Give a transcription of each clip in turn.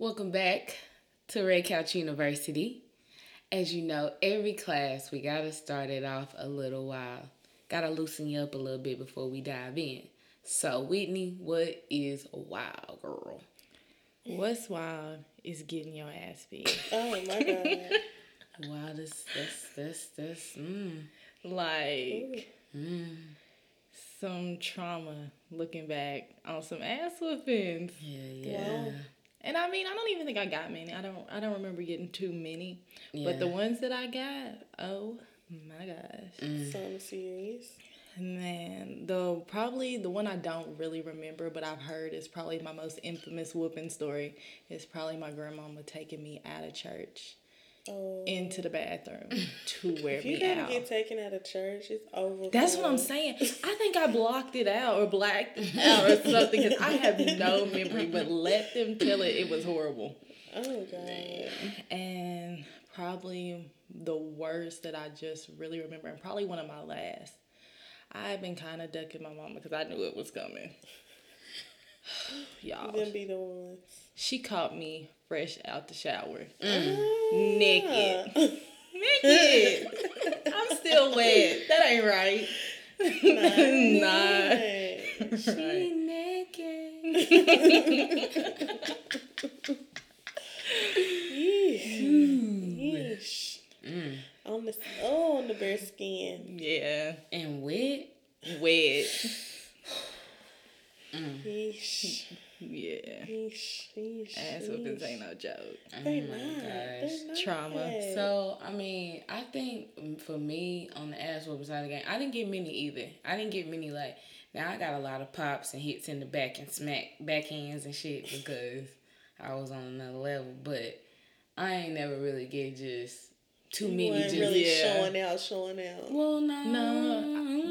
Welcome back to Red Couch University. As you know, every class we gotta start it off a little while. Gotta loosen you up a little bit before we dive in. So, Whitney, what is wild, girl? What's wild is getting your ass beat. Oh my god. Wow, this, this, this, this, mm, like mm. some trauma looking back on some ass whoopings. Yeah, yeah. Wow. And I mean, I don't even think I got many. I don't. I don't remember getting too many. But the ones that I got, oh my gosh, Mm. Something serious. man, the probably the one I don't really remember, but I've heard is probably my most infamous whooping story. Is probably my grandmama taking me out of church Oh. into the bathroom to wear if you me gotta out. get taken out of church, it's over. That's what I'm saying. I think I blocked it out or blacked it out or something because I have no memory. But let them tell it. It was horrible. Oh god. And probably the worst that I just really remember, and probably one of my last. I've been kind of ducking my mama because I knew it was coming. Y'all, Them be the ones. She caught me fresh out the shower, Mm. naked, naked. I'm still wet. That ain't right. nah. She naked. Yeesh. Mm. On the oh, on the bare skin. Yeah, And wet? wet. Yeesh. Yeah. Yeesh. Yeesh. Ass whoopings yeesh. ain't no joke. Oh my not. gosh. They're not. Trauma. So I mean, I think for me on the ass whooping side of the game, I didn't get many either. I didn't get many like now. I got a lot of pops and hits in the back and smack backhands and shit because I was on another level. But I ain't never really get just too You many. Just really yeah. showing out, showing out. well, no, No,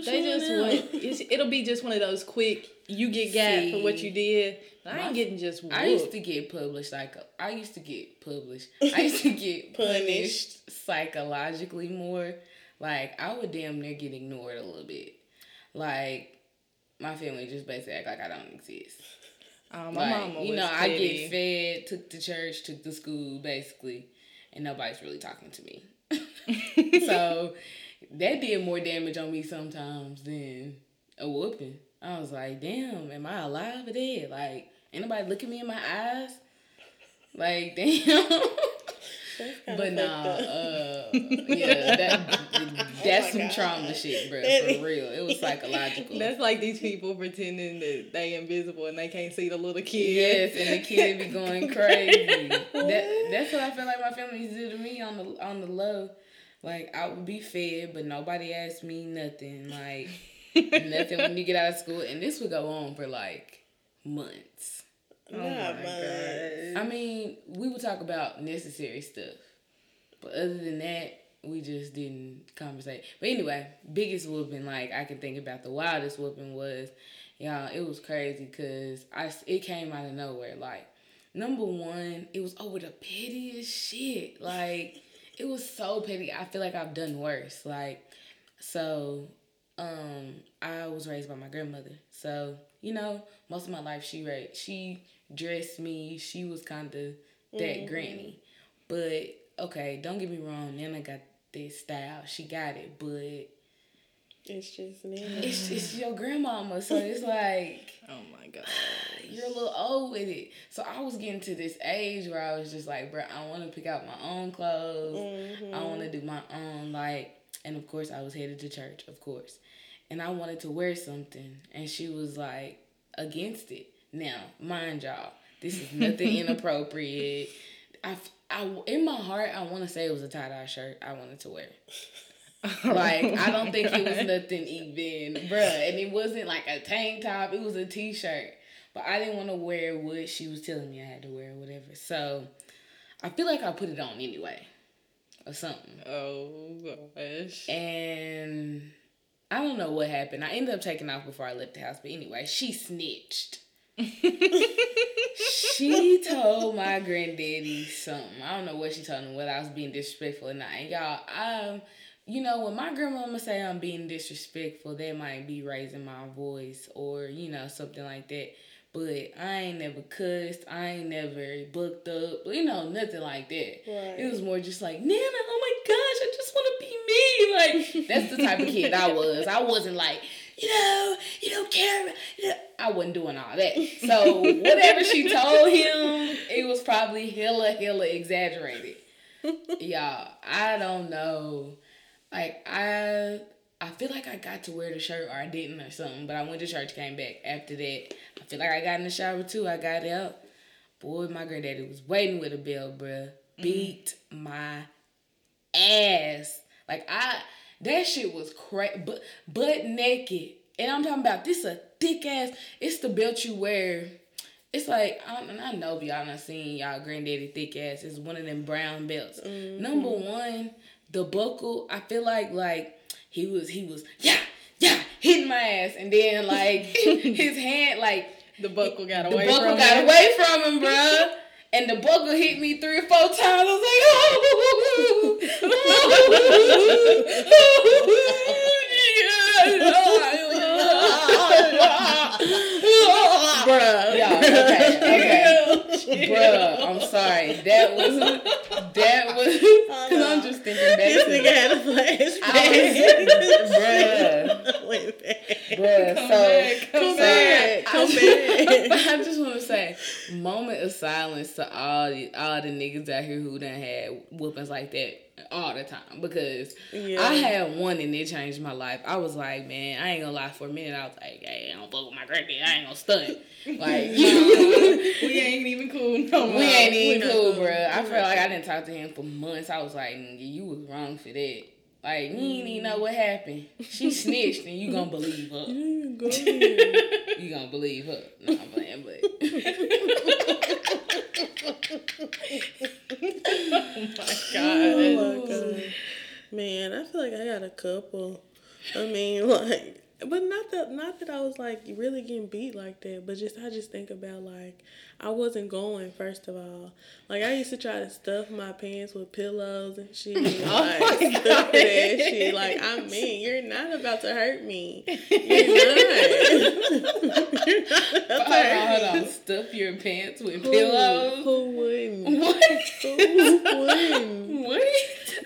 They just showing want. It's, it'll be just one of those quick. You get got for what you did. But I ain't getting just whooped. I used to get published like I used to get published. I used to get Punished. psychologically more. Like I would damn near get ignored a little bit. Like my family just basically act like I don't exist. Oh, my like mama you know, I get fed, took to church, took to school, basically, and nobody's really talking to me. so that did more damage on me sometimes than a whooping. I was like, damn, am I alive or dead? Like, anybody nobody looking me in my eyes? Like, damn. But nah, uh, yeah, that that's my some God. trauma shit, bro. For real, it was psychological. That's like these people pretending that they invisible and they can't see the little kid. Yes, and the kid be going crazy. that that's what I feel like my family used to do to me on the on the low. Like I would be fed, but nobody asked me nothing. Like nothing when you get out of school, and this would go on for like months. Oh Not Oh my mine. god. I mean, we would talk about necessary stuff, but other than that, we just didn't conversate. But anyway, biggest whooping like I can think about the wildest whooping was, y'all. It was crazy because I it came out of nowhere. Like number one, it was over the pettiest shit. Like it was so petty. I feel like I've done worse. Like so, um, I was raised by my grandmother. So you know, most of my life she raised she dressed me. She was kind of that granny. But okay, don't get me wrong. Nana got this style. She got it, but It's just me. it's it's your grandmama, so it's like Oh my god. you're a little old with it. So I was getting to this age where I was just like, bro, I want to pick out my own clothes. Mm-hmm. I want to do my own like, and of course I was headed to church, of course, and I wanted to wear something, and she was like against it. Now, mind y'all, this is nothing inappropriate. I, I, in my heart, I want to say it was a tie dye shirt I wanted to wear. Like I don't think it was nothing even, bruh. And it wasn't like a tank top. It was a t shirt. But I didn't want to wear what she was telling me I had to wear, or whatever. So I feel like I put it on anyway, or something. Oh gosh. And I don't know what happened. I ended up taking off before I left the house. But anyway, she snitched. she told my granddaddy something. I don't know what she told him, whether I was being disrespectful or not. And y'all, um, you know, when my grandmama say I'm being disrespectful, that might be raising my voice or, you know, something like that. But I ain't never cussed. I ain't never booked up. You know, nothing like that. Right. It was more just like, Nana, oh my gosh, I just want to be me. Like, that's the type of kid I was. I wasn't like, you know, you don't care. You know. I wasn't doing all that. So, whatever she told him, it was probably hella, hella exaggerated. Y'all, I don't know. Like, I. I feel like I got to wear the shirt or I didn't or something, but I went to church, came back after that. I feel like I got in the shower too. I got out. Boy, my granddaddy was waiting with a bell, bruh. Mm-hmm. Beat my ass. Like I, that shit was crazy, but butt naked. And I'm talking about this a thick ass. It's the belt you wear. It's like I, don't, I know if y'all not seen y'all granddaddy thick ass. It's one of them brown belts. Mm-hmm. Number one, the buckle. I feel like like he was he was yeah yeah hitting my ass, and then like his hand like The buckle got the away buckle from got him. away from him, bruh. And the buckle hit me three or four times. I was like, oh, Bruh. Yeah, okay, okay. Bruh, I'm sorry. That was that was because I'm just thinking back This nigga had a I flashback. bruh, Went back. bruh. Come so back, come so back, I- come back. I just want to say, moment of silence to all the all the niggas out here who done had whoopings like that all the time because Yeah. I had one and it changed my life. I was like, man, I ain't gonna lie. For a minute, I was like, hey, I don't fuck with my granddad. I ain't gonna stunt. Like, we ain't even cool no more. we ain't even not cool, cool. bruh. I felt like I didn't talk to him for months. I was like, you was wrong for that. Like, you ain't even know mm. what happened. She snitched, and you gonna believe her. You. You gonna believe her. No, I'm playing, but. Oh, oh my god. Oh my god. Man, I feel like I got a couple. I mean, like, but not that not that I was like really getting beat like that, but just I just think about like I wasn't going first of all. Like I used to try to stuff my pants with pillows and shit, oh like stupid ass shit. Like I mean, you're not about to hurt me. You're not. you're not about to hurt hold me. on. Stuff your pants with Who- pillows. Who wouldn't? What? Who wouldn't? what?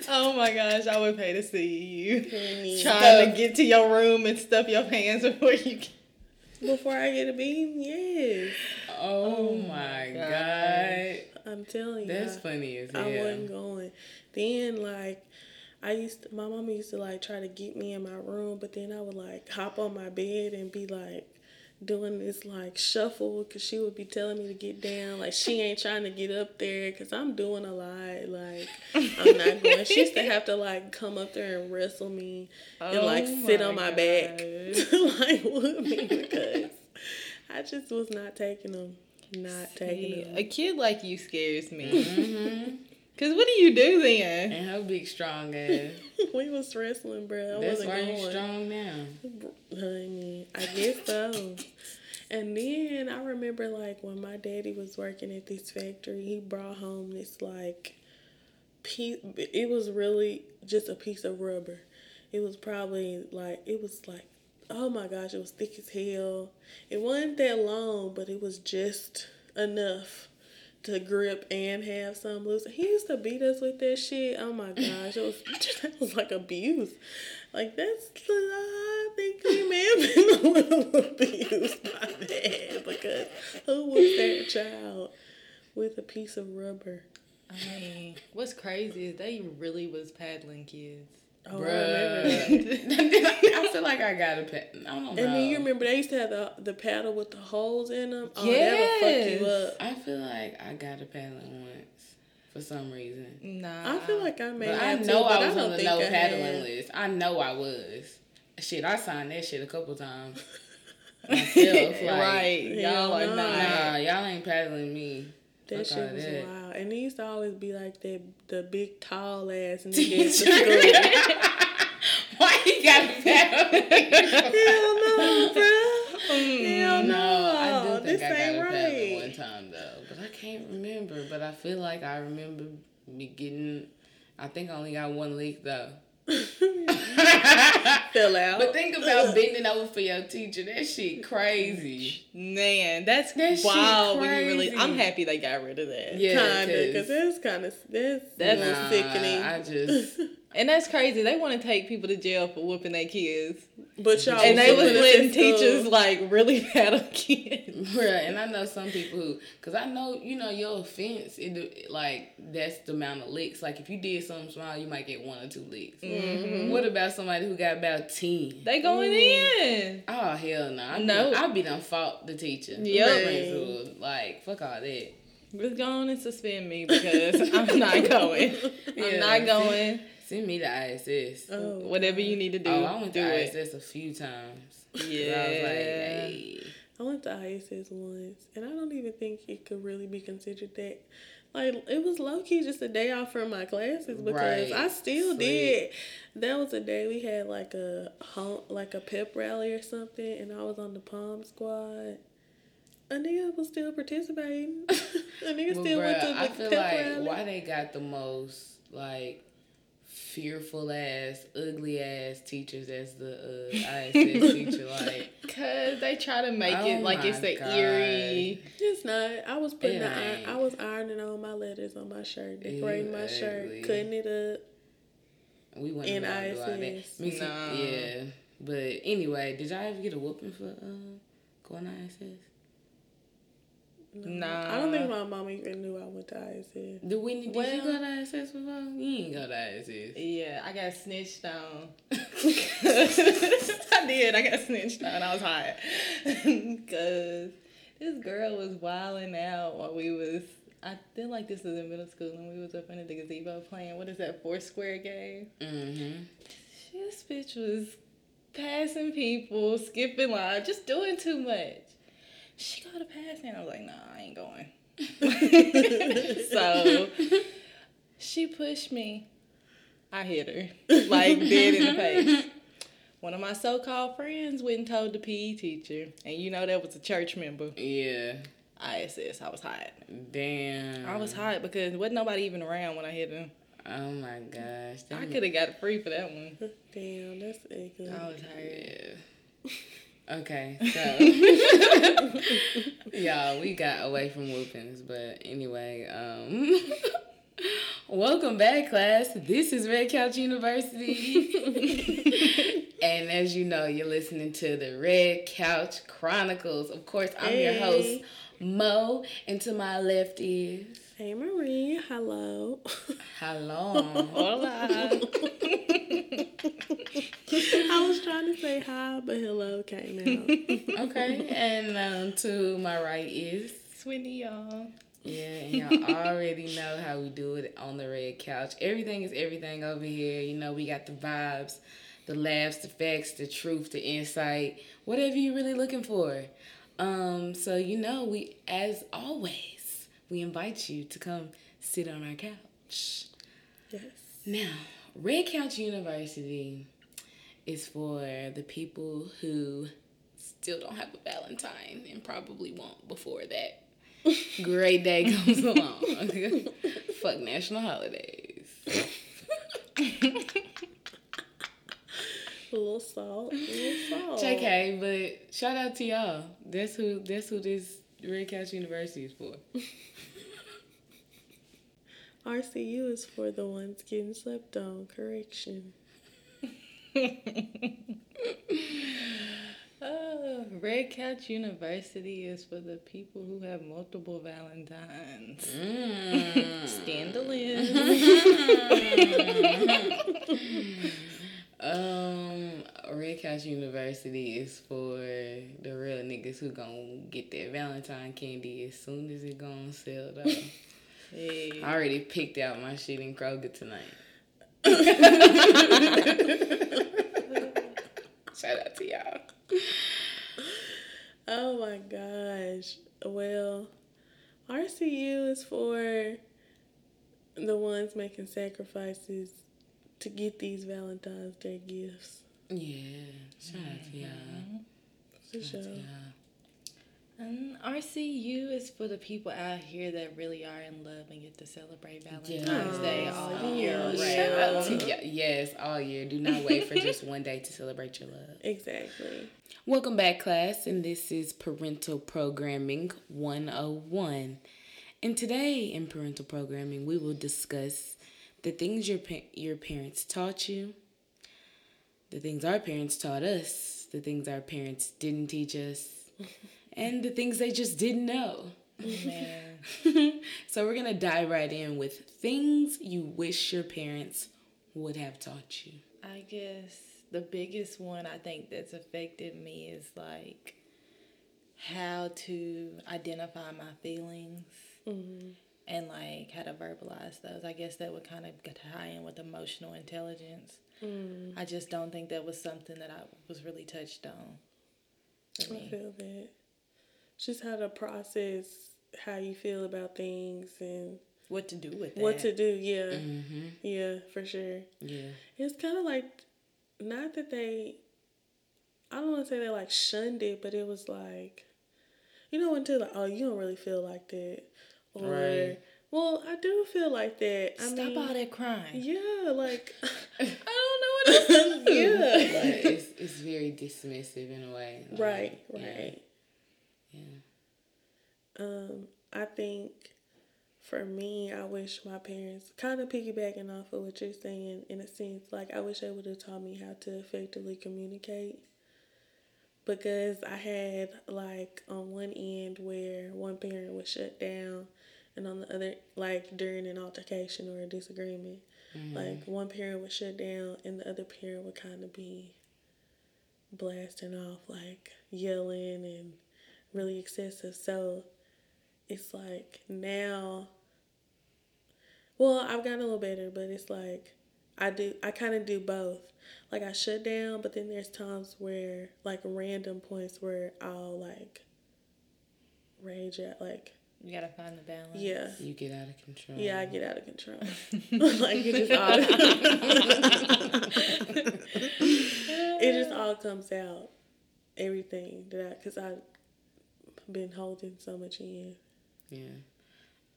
Oh my gosh, I would pay to see you Honey. trying to get to your room and stuff your pants before you. Get... Before I get a beating, yes. Oh, oh my God. god. I'm telling you. That's funny as hell. I wasn't going. Then like I used to, my mama used to like try to get me in my room, but then I would like hop on my bed and be like doing this like shuffle because she would be telling me to get down. Like she ain't trying to get up there because I'm doing a lot. Like I'm not going. She used to have to like come up there and wrestle me and like Oh sit on my back to like whoop me because I just was not taking them. Not taking them. a kid like you scares me. Mm-hmm. Cause what do you do then? And her big strong ass. we was wrestling, bro. I That's wasn't why going. you strong now. Honey, I guess so. And then I remember like when my daddy was working at this factory, he brought home this like piece. It was really just a piece of rubber. It was probably like it was like oh my gosh, it was thick as hell. It wasn't that long, but it was just enough to grip and have some loose. He used to beat us with that shit. Oh my gosh, it was that was like abuse. Like that's I think we may have been a little abused by that because who was that child with a piece of rubber? I mean, what's crazy is they really was paddling kids. Oh, I. Bruh. I feel like I got a pet. I don't know. And then you remember they used to have the the paddle with the holes in them. Oh, that'll fuck you up. I feel like I got a paddling once for some reason. Nah. I feel like I may But I know too, I was don't on the no I paddling had. list. I know I was. Shit, I signed that shit a couple times. Myself, like, right. Y'all are no. not. Nah, y'all ain't paddling me. That Fuck shit was that. wild. And they used to always be like that the big tall ass nigga. Why you got paddle? Hell no, bro. Mm, Hell no. No, I do think this I got ain't a paddle one time though, but I can't remember. But I feel like I remember me getting. I think I only got one leak though. Fell out. But think about bending over for your teacher. That shit crazy. Man, that's That wild when you really. I'm happy they got rid of that. Yeah, Kinda, because 'cause- that's kind of that's That's that's Nah, sickening. I just And that's crazy. They want to take people to jail for whooping their kids, but y'all and they was letting in school. teachers like really bad on kids. Bruh, and I know some people who, cause I know you know your offense, it like that's the amount of licks. Like if you did something small, you might get one or two licks. Mm-hmm. What about somebody who got about ten? They going in. Oh hell no! I'd No. I'd be done fought the teacher. Yup. The principal. Like fuck all that. Just go on and suspend me because I'm not going. I'm Yeah. not going. Send me to ISS. Oh, Oh, Whatever you need to oh, do, Oh, I went do to it. ISS a few times. Yeah. I was like, hey. I went to ISS once, and I don't even think it could really be considered that. Like it was low key just a day off from my classes because Right. I still Sweet. did. That was a day we had like a home, like a pep rally or something, and I was on the pom squad. A nigga was still participating. a nigga But still went to the I feel pep like rally. why they got the most like fearful ass, ugly ass teachers as the uh, ISS teacher. Like, Cause they try to make Oh it like it's my the God. eerie. It's not. I was putting It the iron. I was ironing on my letters on my shirt, decorating my shirt, cutting it up. we wouldn't In allowed to do all that. ISS. Me too- Nah. Yeah, but anyway, did y'all ever get a whooping for uh, going to ISS? Nah. I don't think my mom even knew I went to ISS. Did Whitney? Did Well- you go to ISS before? You ain't go to ISS. Yeah, I got snitched on. I did. I got snitched on. I was hot because this girl was wilding out while we was. I feel like this was in middle school and we was up in the gazebo playing. What is that four square game? Mm-hmm. This bitch was passing people, skipping lines, just doing too much. She got a pass and I was like, nah, I ain't going. so she pushed me. I hit her, like dead in the face. One of my so-called friends went and told the PE teacher, and you know that was a church member. Yeah. ISS, I was hot. Damn. I was hot because wasn't nobody even around when I hit him. Oh my gosh. I could have got free for that one. Damn, that's ugly. I was tired. Yeah. Okay, so y'all, we got away from whoopings, but anyway, um welcome back, class. This is Red Couch University. and as you know, you're listening to the Red Couch Chronicles. Of course, I'm your host, Mo, and to my left is Hey Marie, hello. Hello. Hola. I was trying to say hi, but hello came out. okay, and um, to my right is Swinny, y'all. Yeah, and y'all already know how we do it on the red couch. Everything is everything over here. You know, we got the vibes, the laughs, the facts, the truth, the insight, whatever you're really looking for. Um, so you know, we as always, we invite you to come sit on our couch. yes. Now, Red Couch University is for the people who still don't have a Valentine and probably won't before that great day comes along. Fuck national holidays. A little salt, a little salt. JK, but shout out to y'all. That's who that's who this Red Couch University is for. RCU is for the ones getting slept on. Correction. Uh, Red Couch University is for the people who have multiple Valentines. Mm. Scandalous. Um, Red Couch University is for the real niggas who gonna get that Valentine candy as soon as it gonna sell though. hey. I already picked out my shit in Kroger tonight. Shout out to y'all. Oh my gosh. Well, RCU is for the ones making sacrifices to get these Valentine's Day gifts. Yeah, shout out to y'all. For Shout sure. out to y'all. Um, RCU is for the people out here that really are in love and get to celebrate Valentine's Yes. Day all year Oh, round. shout out To- yes, all year. Do not wait for just one day to celebrate your love. Exactly. Welcome back, class, and this is Parental Programming 101. And today in Parental Programming, we will discuss the things your pa- your parents taught you, the things our parents taught us, the things our parents didn't teach us, and the things they just didn't know. Man. so we're gonna dive right in with things you wish your parents would have taught you. I guess the biggest one I think that's affected me is like how to identify my feelings mm-hmm. And like how to verbalize those. I guess that would kind of tie in with emotional intelligence. I just don't think that was something that I was really touched on. I me. feel that. Just how to process how you feel about things and What to do with that? what to do. Yeah. Mm-hmm. Yeah, for sure. Yeah. It's kind of like, not that they, I don't want to say they like shunned it, but it was like, you know, until like, oh, you don't really feel like that. Or, Right. well, I do feel like that. I Stop mean, all that crying. Yeah, like, I don't know what else to do. yeah. But it's it's very dismissive in a way. like, right, right. Yeah. Um, I think for me, I wish my parents kind of piggybacking off of what you're saying in a sense. Like I wish they would have taught me how to effectively communicate. Because I had like on one end where one parent would shut down, and on the other, like during an altercation or a disagreement, mm-hmm. like one parent would shut down, and the other parent would kind of be blasting off, like yelling and really excessive. So it's like now well i've gotten a little better but it's like i do i kind of do both. Like i shut down but then there's times where like random points where i'll like rage at like You gotta find the balance. yeah You get out of control. yeah i get out of control like it just all it just all comes out everything that i because i've been holding so much in Yeah.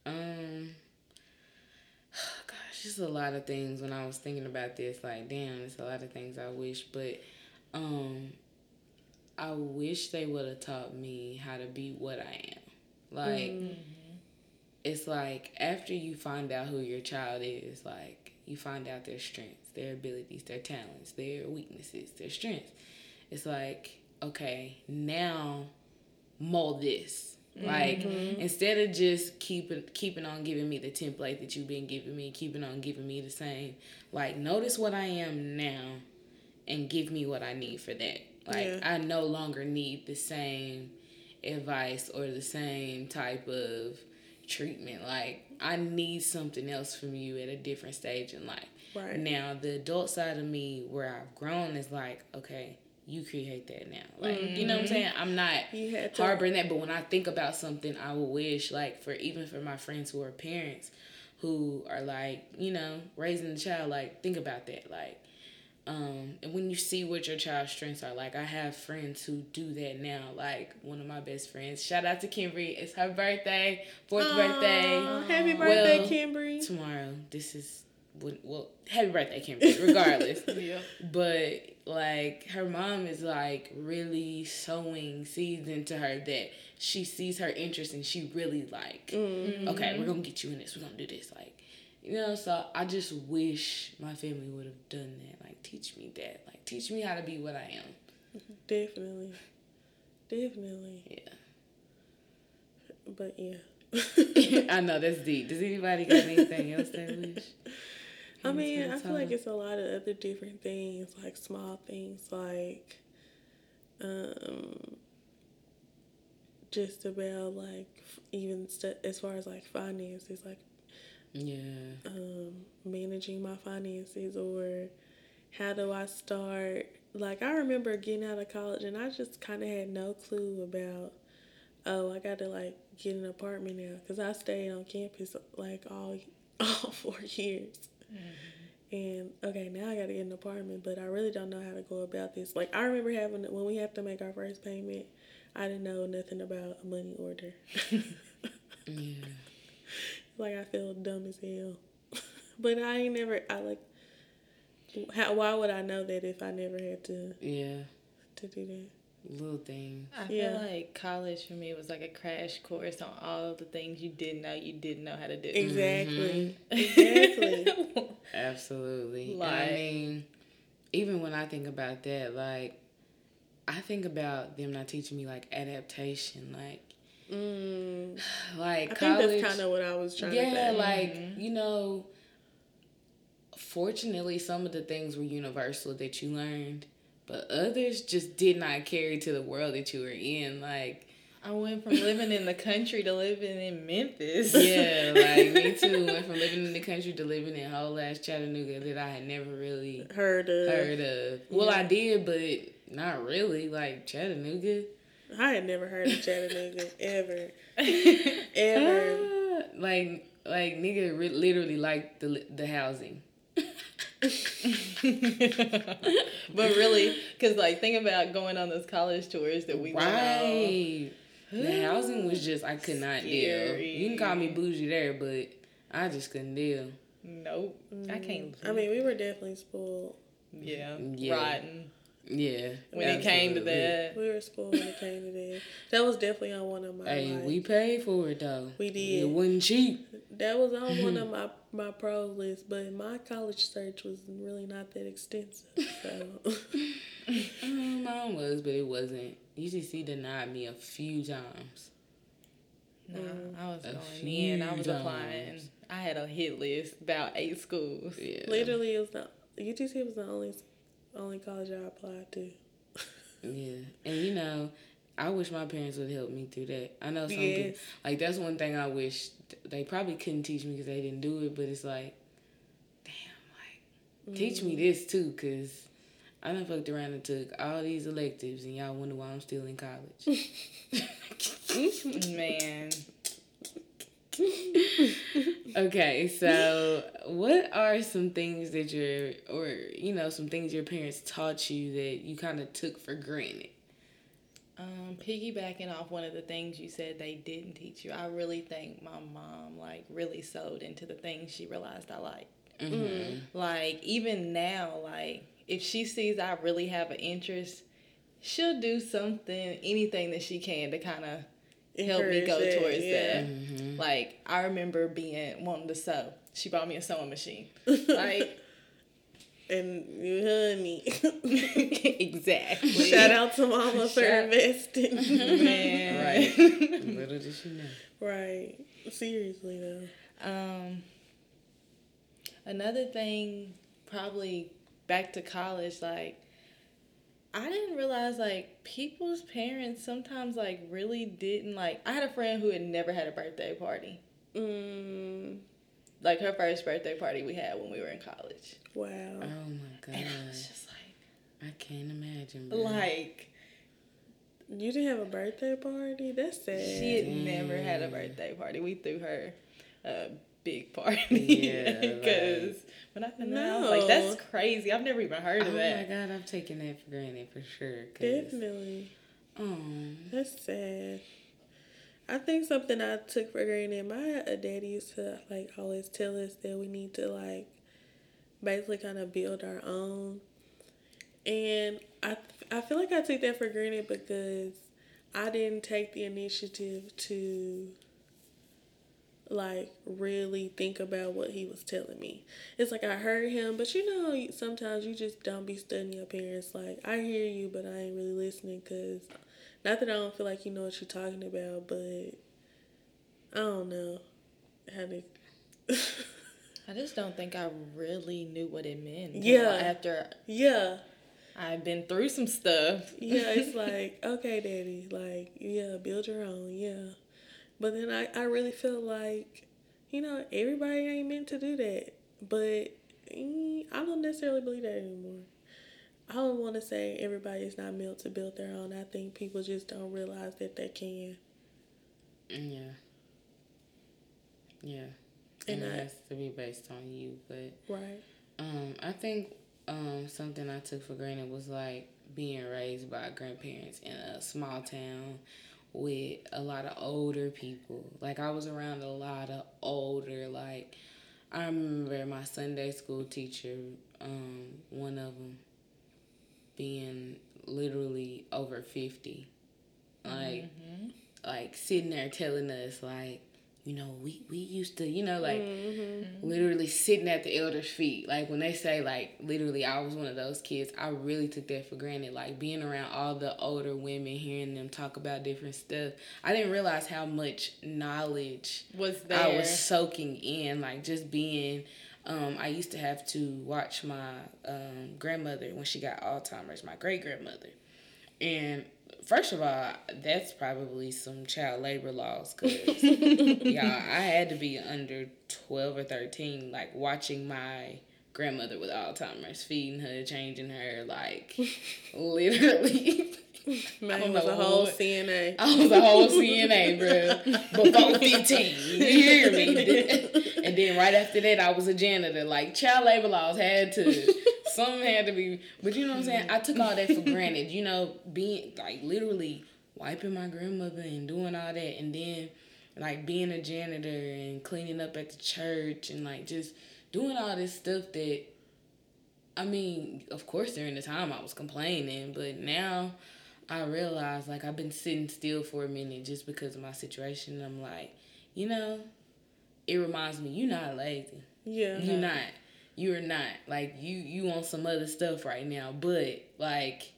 Um. Gosh, just a lot of things. When I was thinking about this, like, damn, it's a lot of things I wish, but, um, I wish they would have taught me how to be what I am. Like, mm-hmm. it's like after you find out who your child is, like you find out their strengths, their abilities, their talents, their weaknesses, their strengths. It's like, okay, now mold this. Like mm-hmm. instead of just keeping keeping on giving me the template that you've been giving me, keeping on giving me the same, like notice what I am now and give me what I need for that. Like Yeah. I no longer need the same advice or the same type of treatment. Like I need something else from you at a different stage in life. Right. Now the adult side of me where I've grown is like, okay, you create that now. Like you know what I'm saying? I'm not harboring that, but when I think about something I would wish like for even for my friends who are parents who are like, you know, raising the child, like think about that. Like um, and when you see what your child's strengths are, like I have friends who do that now. Like one of my best friends, shout out to Kimberly. It's her birthday, fourth birthday Aw, happy birthday, Well, Kimberly. tomorrow. This is well, happy birthday, Kimberly. Regardless, Yeah. but like her mom is like really sowing seeds into her that she sees her interest and she really like. Okay, we're gonna get you in this. We're gonna do this. Like, you know. So I just wish my family would have done that. Teach me that. Like, teach me how to be what I am. Definitely. Definitely. Yeah. But yeah. I know that's deep. Does anybody got anything else they wish? I mean, I feel like it's a lot of other different things, like small things, like um, just about like even st- as far as like finances, like Yeah. um, managing my finances or how do I start. Like I remember getting out of college and I just kind of had no clue about. Oh, I got to like get an apartment now because I stayed on campus like all all four years, mm-hmm. And okay, now I gotta get an apartment, but I really don't know how to go about this. Like I remember having when we have to make our first payment, I didn't know nothing about a money order. Yeah. like I feel dumb as hell. but I ain't never I like how why would I know that if I never had to Yeah. to do that? Little things. I Yeah. feel like college for me was like a crash course on all the things you didn't know you didn't know how to do. Exactly. Exactly. Absolutely. And I mean, even when I think about that, like, I think about them not teaching me like adaptation, like, mm, like I college. think that's kind of what I was trying to yeah, say. like you know. Fortunately, some of the things were universal that you learned, but others just did not carry to the world that you were in. Like, I went from living in the country to living in Memphis. yeah, like me too. Went from living in the country to living in whole ass Chattanooga that I had never really heard of. heard of. Well, I did, but not really. Like Chattanooga. I had never heard of Chattanooga ever, ever. Ah, like, like nigga, re- literally like the the housing. but really, because like think about going on those college tours that we went on. The housing was just I could not deal. You can call me bougie there, but I just couldn't deal. Nope, I can't. I mean, we were definitely spoiled. yeah, Yeah. rotten. Yeah. When it came to that, We were spoiled when it came to that. That was definitely on one of my. Hey, like, we paid for it though. We did. It wasn't cheap. That was on one of my my pro list, but my college search was really not that extensive. So Um, mine was, but it wasn't. UCC denied me a few times. no, I was A going in. I was few applying. times. I had a hit list about eight schools. Yeah. literally, it was the UTC was the only only college I applied to. Yeah, and you know, I wish my parents would help me through that. I know some Yes. people like that's one thing I wish they probably couldn't teach me because they didn't do it. But it's like, damn, like teach me mm. this too, cause I done fucked around and took all these electives, and y'all wonder why I'm still in college. Man, okay, so what are some things that your or you know some things your parents taught you that you kind of took for granted? um, piggybacking off one of the things you said they didn't teach you, I really think my mom like really sewed into the things she realized I liked. Mm-hmm. Like even now, like if she sees I really have an interest, she'll do something, anything that she can to kind of help me go Encourage that, towards yeah. that. Mm-hmm. Like I remember being wanting to sew. She bought me a sewing machine. Like And you heard me. exactly. Shout out to Mama for Shout- investing. man. Right. Little did she know. right. Seriously though. Um, another thing, probably back to college, like I didn't realize like people's parents sometimes like really didn't like. I had a friend who had never had a birthday party. Mm, Like her first birthday party we had when we were in college, wow. Oh my god. and I was just like, I can't imagine. Bro. like You didn't have a birthday party? That's sad. she had never had a birthday party. We threw her a big party Yeah, because when I found out, I was like, that's crazy. I've never even heard of that. oh my god, I'm taking that for granted for sure. Definitely. Oh, That's sad. I think something I took for granted. My daddy used to like always tell us that we need to like basically kind of build our own, and I I feel like I took that for granted because I didn't take the initiative to like really think about what he was telling me. It's like I heard him, but you know, sometimes you just don't be studying your parents. Like I hear you, but I ain't really listening because not that I don't feel like you know what you're talking about, but I don't know how to. I just don't think I really knew what it meant. Yeah. After yeah, I've been through some stuff. yeah. It's like okay, daddy. Like yeah, build your own. Yeah, but then I I really feel like you know everybody ain't meant to do that, but eh, I don't necessarily believe that anymore. I don't want to say everybody is not meant to build their own. I think people just don't realize that they can. yeah, yeah. And And, it I- has to be based on you, but Right. Um, I think um something I took for granted was like being raised by grandparents in a small town with a lot of older people. Like I was around a lot of older like I remember my Sunday school teacher, um, one of them being literally over 50. Like Mm-hmm. like sitting there telling us like you know we we used to you know like Mm-hmm. literally sitting at the elders feet like when they say like literally i was one of those kids i really took that for granted like being around all the older women hearing them talk about different stuff i didn't realize how much knowledge Was there? I was soaking in, like just being. Um, I used to have to watch my um, grandmother when she got Alzheimer's, my great grandmother. And first of all, that's probably some child labor laws because, yeah, I had to be under 12 or 13, like watching my grandmother with Alzheimer's, feeding her, changing her, like literally. Man, don't was a whole CNA. I was a whole CNA, bro. Before 15. You hear me? And then right after that, I was a janitor. Like, child labor laws had to, some had to be, but you know what I'm saying? I took all that for granted. You know, being, like, literally wiping my grandmother and doing all that. And then, like, being a janitor and cleaning up at the church and, like, just doing all this stuff that, I mean, of course, during the time I was complaining, but now I realize like I've been sitting still for a minute just because of my situation. I'm like, you know, it reminds me you're not lazy. Yeah. You're not. You're not. Like you you on some other stuff right now, but like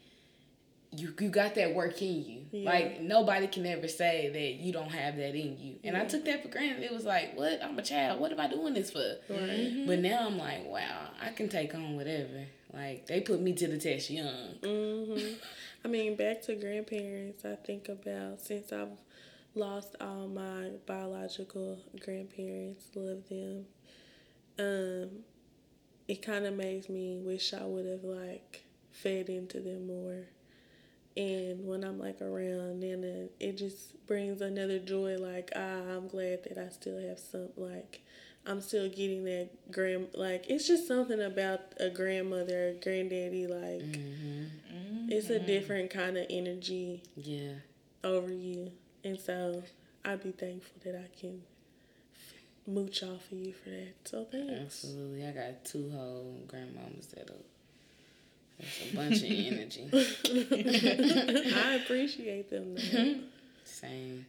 you you got that work in you. Yeah. Like nobody can ever say that you don't have that in you. And I took that for granted. It was like, what? I'm a child. What am I doing this for? Right. But now I'm like, wow, I can take on whatever. Like they put me to the test young. mm-hmm. I mean, back to grandparents, I think about since I've lost all my biological grandparents, love them. Um, it kind of makes me wish I would have like fed into them more. And when I'm like around, then it, it just brings another joy. Like ah, I'm glad that I still have some like I'm still getting that grand like it's just something about a grandmother, a granddaddy like Mm-hmm. it's a different kind of energy Yeah. over you. And so I'd be thankful that I can mooch off of you for that. So thanks. Absolutely. I got two whole grandmamas that are that's a bunch of energy. I appreciate them though. Same.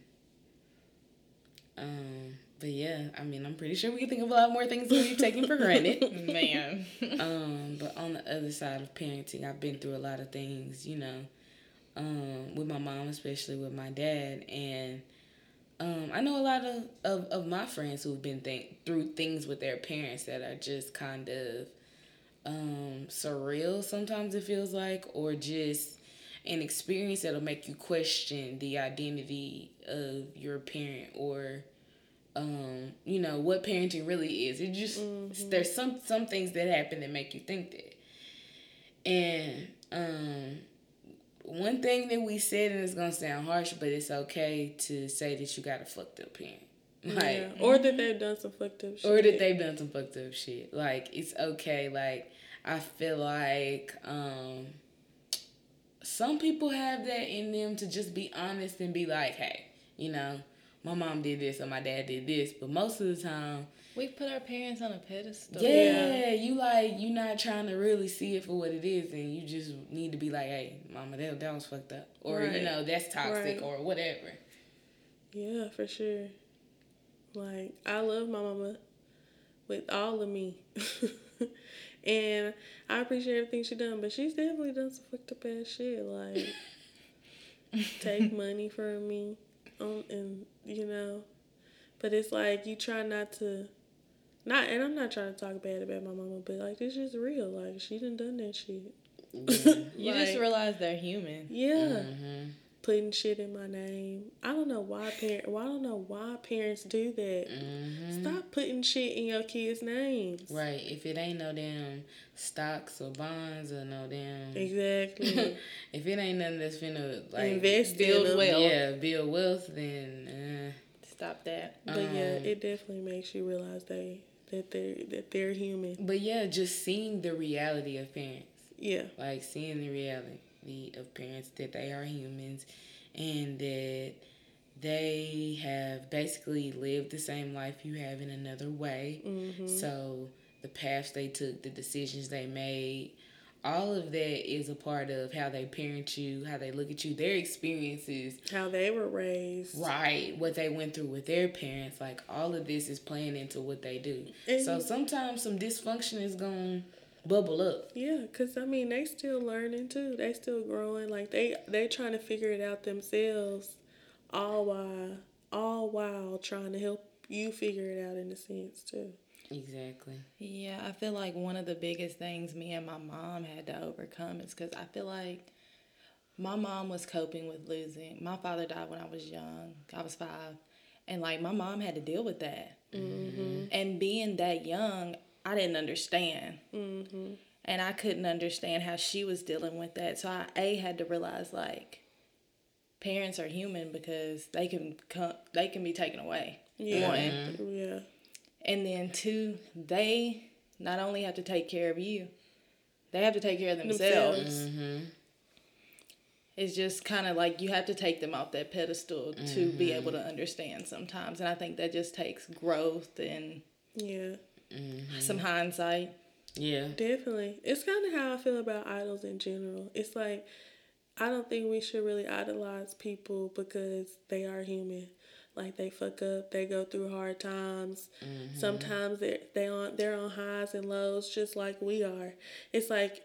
Um, but yeah, I mean, I'm pretty sure we can think of a lot more things that we've taken for granted. Man. Um, but on the other side of parenting, I've been through a lot of things, you know, um, with my mom, especially with my dad. And um, I know a lot of, of, of my friends who've been think, through things with their parents that are just kind of um, surreal, sometimes it feels like, or just an experience that'll make you question the identity of your parent or um, you know, what parenting really is. It just there's some some things that happen that make you think that. And um one thing that we said and it's gonna sound harsh, but it's okay to say that you got a fucked up parent. Like yeah. Or that they've done some fucked up shit. or that they've done some fucked up shit. Like it's okay. Like I feel like um some people have that in them to just be honest and be like, hey, you know, my mom did this or my dad did this, but most of the time, We put our parents on a pedestal. yeah, you like you not trying to really see it for what it is, and you just need to be like, hey, mama, that that was fucked up, or you know, that's toxic, Right. or whatever. Yeah, for sure. Like I love my mama with all of me. and I appreciate everything she done, but she's definitely done some fucked up ass shit. Like take money from me. Um and you know. But it's like you try not to not and I'm not trying to talk bad about my mama, but like it's just real. Like she done done that shit. You just realize they're human. Yeah hmm putting shit in my name. I don't know why parent. Well, I don't know why parents do that. hmm Stop putting shit in your kids' names. Right. If it ain't no damn stocks or bonds or no damn. Exactly. if it ain't nothing that's finna like Invest build in wealth. yeah build wealth, then Stop that. But yeah, Um, it definitely makes you realize they that they that they're human. But yeah, just seeing the reality of parents. Yeah. Like seeing the reality of parents that they are humans and that they have basically lived the same life you have in another way. Mm-hmm. So the paths they took, the decisions they made, all of that is a part of how they parent you, how they look at you, their experiences, How they were raised. right, what they went through with their parents. Like all of this is playing into what they do. And- so sometimes some dysfunction is going to bubble up. Yeah, cause I mean they still learning too. They still growing. Like they they trying to figure it out themselves, all while all while trying to help you figure it out in a sense too. Exactly. Yeah, I feel like one of the biggest things me and my mom had to overcome is because I feel like my mom was coping with losing. My father died when I was young. I was five. And like my mom had to deal with that. Mm-hmm. And being that young, I didn't understand. Mm-hmm. And I couldn't understand how she was dealing with that. So I A had to realize like parents are human because they can come, they can be taken away. Yeah, One. yeah, And then two, they not only have to take care of you, they have to take care of themselves. Themselves. Mm-hmm. It's just kind of like you have to take them off that pedestal to be mm-hmm. able to understand sometimes. And I think that just takes growth and yeah. Mm-hmm. some hindsight. Yeah. Definitely. It's kind of how I feel about idols in general. It's like I don't think we should really idolize people because they are human. Like they fuck up, they go through hard times. Mm-hmm. Sometimes they they on they're on highs and lows just like we are. It's like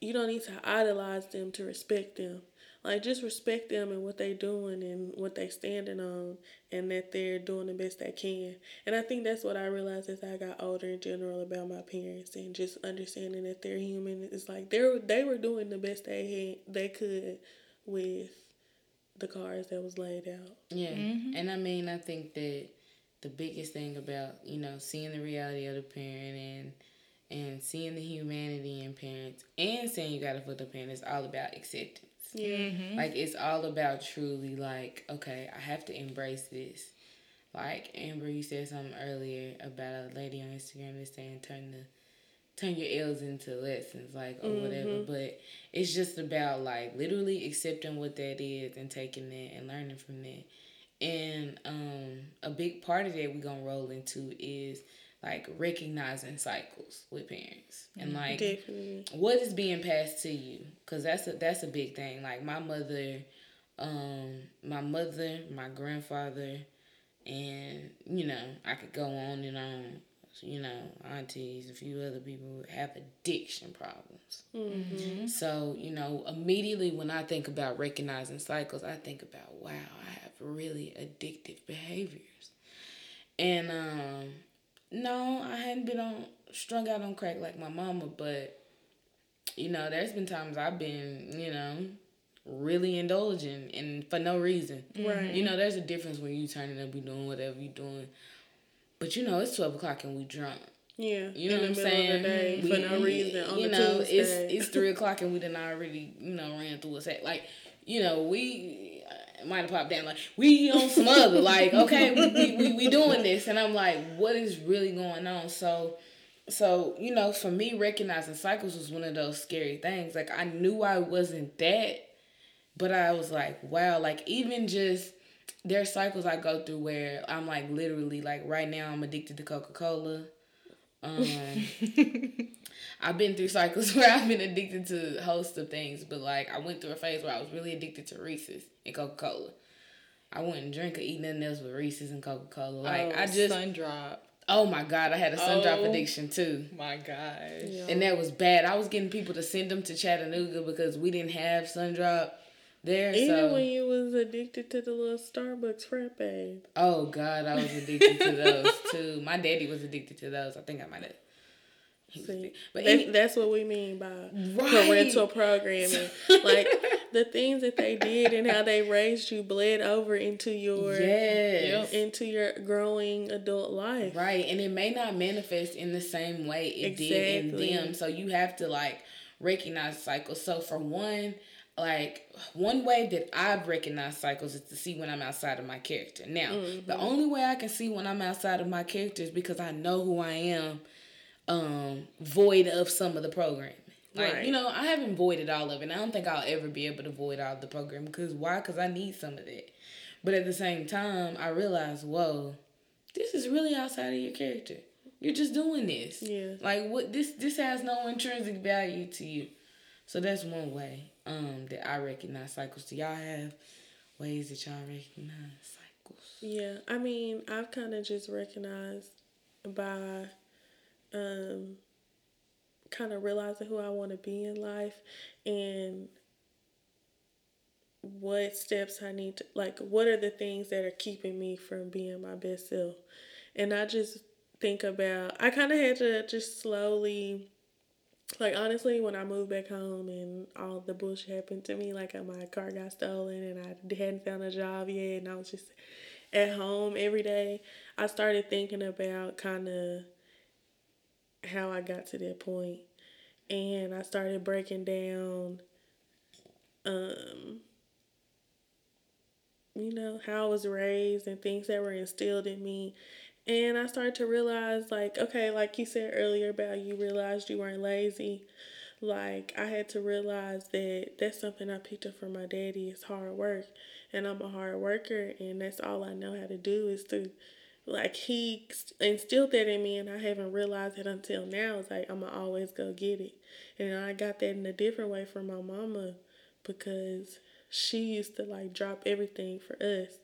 you don't need to idolize them to respect them. Like just respect them and what they're doing and what they're standing on and that they're doing the best they can. And I think that's what I realized as I got older in general about my parents and just understanding that they're human. It's like they were they were doing the best they had they could with the cards that was laid out. Yeah. Mm-hmm. And I mean, I think that the biggest thing about, you know, seeing the reality of the parent and and seeing the humanity in parents and saying you gotta put the parent is all about acceptance. Yeah. Mm-hmm. Like it's all about truly like, okay, I have to embrace this. Like Amber, you said something earlier about a lady on Instagram that's saying turn the turn your L's into lessons, like or whatever. But it's just about like literally accepting what that is and taking that and learning from that. And um a big part of that we're gonna roll into is like recognizing cycles with parents and like Definitely. what is being passed to you because that's a that's a big thing like my mother um my mother my grandfather and you know i could go on and on you know aunties a few other people have addiction problems so you know immediately when i think about recognizing cycles i think about wow i have really addictive behaviors and um no i hadn't been on strung out on crack like my mama but you know, there's been times I've been, you know, really indulging and for no reason. Right. You know, there's a difference when you turning up, you doing whatever you doing. But you know, it's twelve o'clock and we drunk. Yeah. You know what I'm saying? day for no reason on you know, Tuesday. it's it's three o'clock and we done already, you know, ran through a set. Like, you know, we might have popped down like we on some other. Like, okay, we, we, we, we doing this, and I'm like, what is really going on? So. So, you know, for me, recognizing cycles was one of those scary things. Like, I knew I wasn't that, but I was like, wow, like, even just there are cycles I go through where I'm like, literally, like, right now, I'm addicted to Coca Cola. Um, I've been through cycles where I've been addicted to a host of things, but like, I went through a phase where I was really addicted to Reese's and Coca Cola. I wouldn't drink or eat nothing else but Reese's and Coca Cola. Like, oh, I just, sun drop. oh my God, I had a sun drop Oh. addiction too. My gosh. Yeah. And that was bad. I was getting people to send them to Chattanooga because we didn't have Sundrop there. Even so when you was addicted to the little Starbucks frappe. oh god, I was addicted to those too. My daddy was addicted to those. I think I might have. See. But that, any, that's what we mean by Right. parental programming. like the things that they did and how they raised you bled over into your yes. into your growing adult life. Right, and it may not manifest in the same way it did in them. So you have to like recognize cycles. So for one, like one way that I've recognized cycles is to see when I'm outside of my character. Now, Mm-hmm. the only way I can see when I'm outside of my character is because I know who I am, um, void of some of the programming. Like Right. you know, I haven't voided all of it. I don't think I'll ever be able to void all the program because why? Because I need some of that. But at the same time, I realize, whoa, this is really outside of your character. You're just doing this. Yeah. Like what this this has no intrinsic value to you. So that's one way um that I recognize cycles. Do y'all have ways that y'all recognize cycles? Yeah, I mean, I've kind of just recognized by um kind of realizing who I want to be in life and what steps I need to like what are the things that are keeping me from being my best self. And I just think about I kind of had to just slowly like honestly when I moved back home and all the bullshit happened to me like uh, my car got stolen and I hadn't found a job yet and I was just at home every day, I started thinking about kind of how I got to that. And I started breaking down, um, you know, how I was raised and things that were instilled in me. And I started to realize, like, okay, like you said earlier about you realized you weren't lazy. Like, I had to realize that that's something I picked up from my daddy is hard work and I'm a hard worker, and that's all I know how to do is to, like, he instilled that in me, and I haven't realized it until now. It's like I'm gonna always go get it, and I got that in a different way from my mama because she used to like drop everything for us,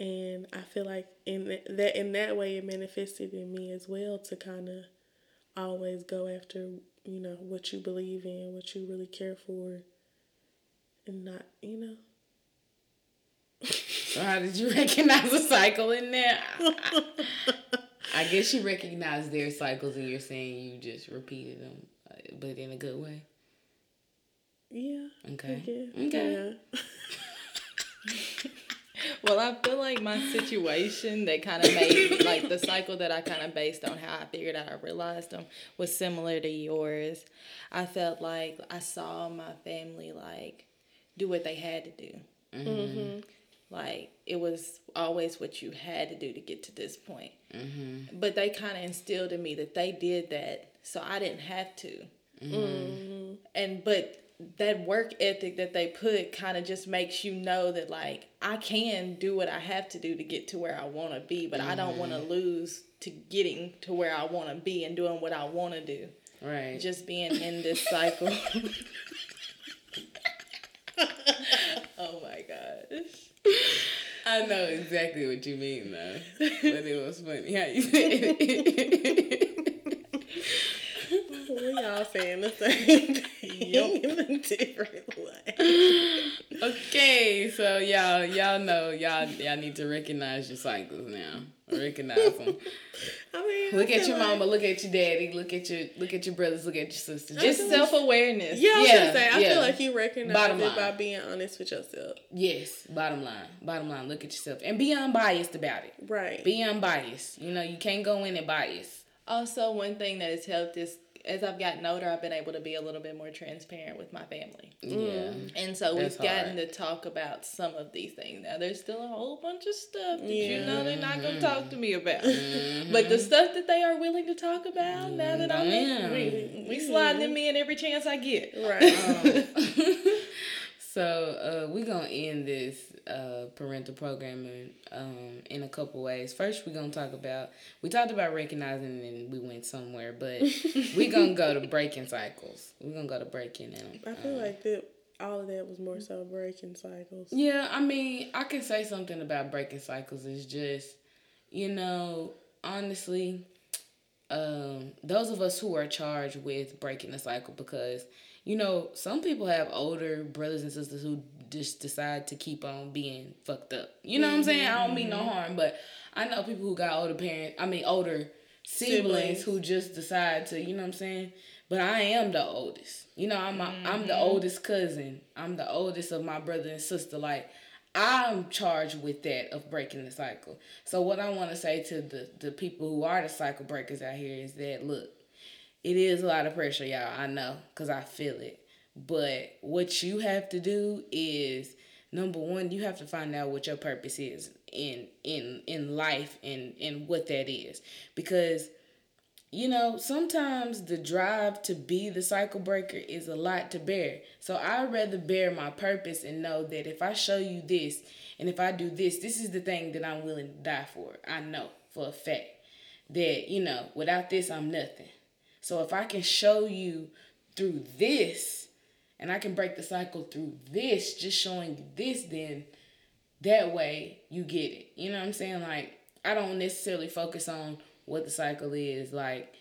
and I feel like in that in that way it manifested in me as well to kind of always go after you know what you believe in, what you really care for, and not you know. So how did you recognize a cycle in there? I guess you recognize their cycles and you're saying you just repeated them, uh, but in a good way. Yeah. Okay. Okay. Yeah. Well, I feel like my situation that kind of made like the cycle that I kind of based on how I figured out I realized them was similar to yours. I felt like I saw my family like do what they had to do. Mm-hmm. Like it was always what you had to do to get to this point. Mm-hmm. But they kind of instilled in me that they did that, so I didn't have to. Mm-hmm. And but that work ethic that they put kind of just makes you know that like I can do what I have to do to get to where I want to be, but I don't want to mm-hmm. lose to getting to where I want to be and doing what I want to do. Right. Just being in this cycle. oh my gosh. I know exactly what you mean though, but it was funny how you said it. We all saying the same thing in a different way. okay, so y'all y'all know y'all y'all need to recognize your cycles now. Recognize them. I mean, Look I at your like- mama. Look at your daddy. Look at your look at your brothers. Look at your sisters. Just self awareness. Yeah, I was Yeah, gonna say. I yeah. feel like you recognize Bottom it line. by being honest with yourself. yes. Bottom line. Bottom line. Look at yourself and be unbiased about it. Right. Be unbiased. You know you can't go in and bias. Also, one thing that has helped is as I've gotten older, I've been able to be a little bit more transparent with my family. Yeah. And so That's we've gotten hard. to talk about some of these things. Now, there's still a whole bunch of stuff that you know they're not going to talk to me about. Mm-hmm. But the stuff that they are willing to talk about, now that I'm in, we, we sliding them in every chance I get. Right. So uh, we're gonna end this uh, parental programming um, in a couple ways. First, we're gonna talk about we talked about recognizing and we went somewhere, but we're gonna go to breaking cycles. We're gonna go to breaking them. I feel like that all of that was more so breaking cycles. Yeah, I mean, I can say something about breaking cycles. It's just, you know, honestly, um, those of us who are charged with breaking the cycle because, you know, some people have older brothers and sisters who just decide to keep on being fucked up. You know what I'm saying? I don't mean no mm-hmm. harm, but I know people who got older parents, I mean, older siblings, Siblings. who just decide to, you know what I'm saying? But I am the oldest. You know, I'm a, I'm the mm-hmm. oldest cousin. I'm the oldest of my brother and sister. Like I'm charged with that of breaking the cycle. So what I want to say to the the people who are the cycle breakers out here is that look, it is a lot of pressure, y'all. I know, cause I feel it. But what you have to do is number one, you have to find out what your purpose is in in in life and and what that is. Because you know, sometimes the drive to be the cycle breaker is a lot to bear. So I'd rather bear my purpose and know that if I show you this and if I do this, this is the thing that I'm willing to die for. I know for a fact that, you know, without this, I'm nothing. So if I can show you through this and I can break the cycle through this, just showing you this, then that way you get it. You know what I'm saying? Like, I don't necessarily focus on what the cycle is like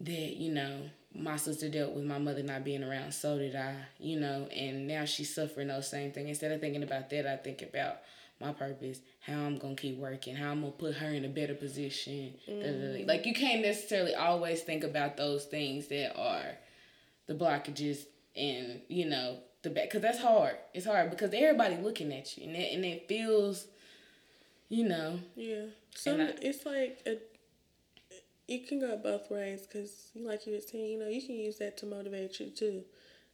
that you know my sister dealt with my mother not being around so did i you know and now she's suffering those same things instead of thinking about that i think about my purpose how i'm gonna keep working how i'm gonna put her in a better position mm. like you can't necessarily always think about those things that are the blockages and you know the back because that's hard. It's hard because everybody looking at you and it, and it feels you know. Yeah. So it's like a it can go both ways because, like you were saying, you know, you can use that to motivate you too.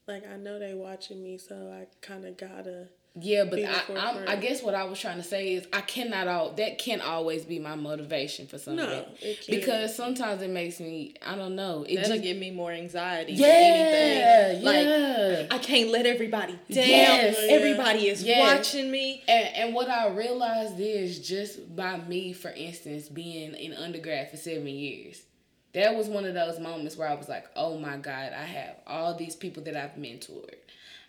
Like I know they watching me, so I kind of gotta yeah, but I, I, guess what I was trying to say is I cannot all that can't always be my motivation for something. No, because sometimes it makes me I don't know it that'll just, give me more anxiety. Yeah, yeah. Like I can't let everybody down. Yes, everybody is yes. watching me. And, and what I realized is just by me, for instance, being in undergrad for seven years. That was one of those moments where I was like, "Oh my God, I have all these people that I've mentored."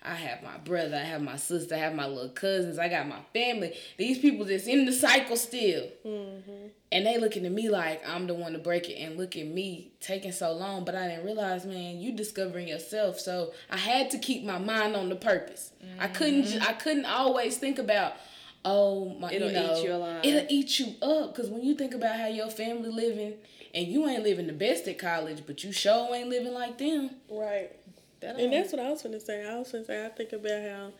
I have my brother, I have my sister, I have my little cousins, I got my family. These people that's in the cycle still. Mm-hmm. And they looking at me like I'm the one to break it and look at me taking so long, but I didn't realize, man, you discovering yourself. So I had to keep my mind on the purpose. Mm-hmm. I couldn't. I couldn't always think about oh my it'll you know, eat you alive. It'll eat you up cuz when you think about how your family living and you ain't living the best at college, but you sure ain't living like them. Right. That and that's what I was going to say. I was going to say, I think about how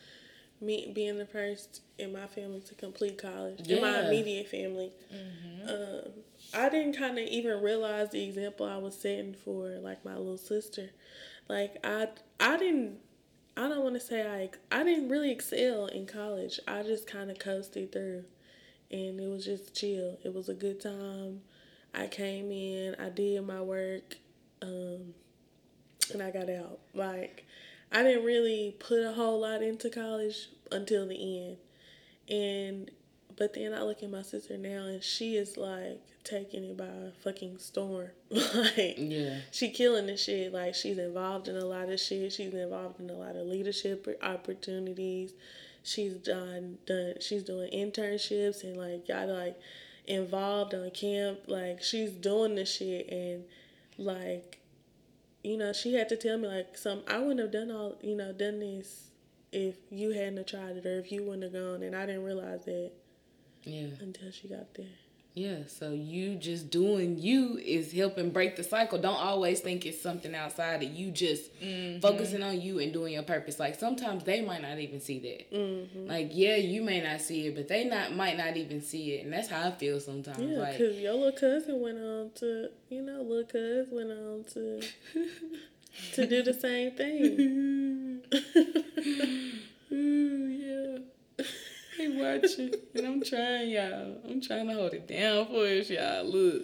me being the first in my family to complete college, yeah. in my immediate family, mm-hmm. um, I didn't kind of even realize the example I was setting for like my little sister. Like I, I didn't. I don't want to say I. I didn't really excel in college. I just kind of coasted through, and it was just chill. It was a good time. I came in. I did my work. Um, and I got out. Like, I didn't really put a whole lot into college until the end. And, but then I look at my sister now and she is like taking it by a fucking storm. like, yeah. She killing the shit. Like, she's involved in a lot of shit. She's involved in a lot of leadership opportunities. She's done, done, she's doing internships and like, got like, involved on camp. Like, she's doing the shit and like, you know, she had to tell me like some I wouldn't have done all you know, done this if you hadn't tried it or if you wouldn't have gone and I didn't realize that. Yeah. Until she got there. Yeah, so you just doing you is helping break the cycle. Don't always think it's something outside of you. Just mm-hmm. focusing on you and doing your purpose. Like sometimes they might not even see that. Mm-hmm. Like yeah, you may not see it, but they not might not even see it, and that's how I feel sometimes. Yeah, like, cause your little cousin went on to, you know, little cousin went on to to do the same thing. Ooh, watching, and I'm trying, y'all. I'm trying to hold it down for us, y'all. Look.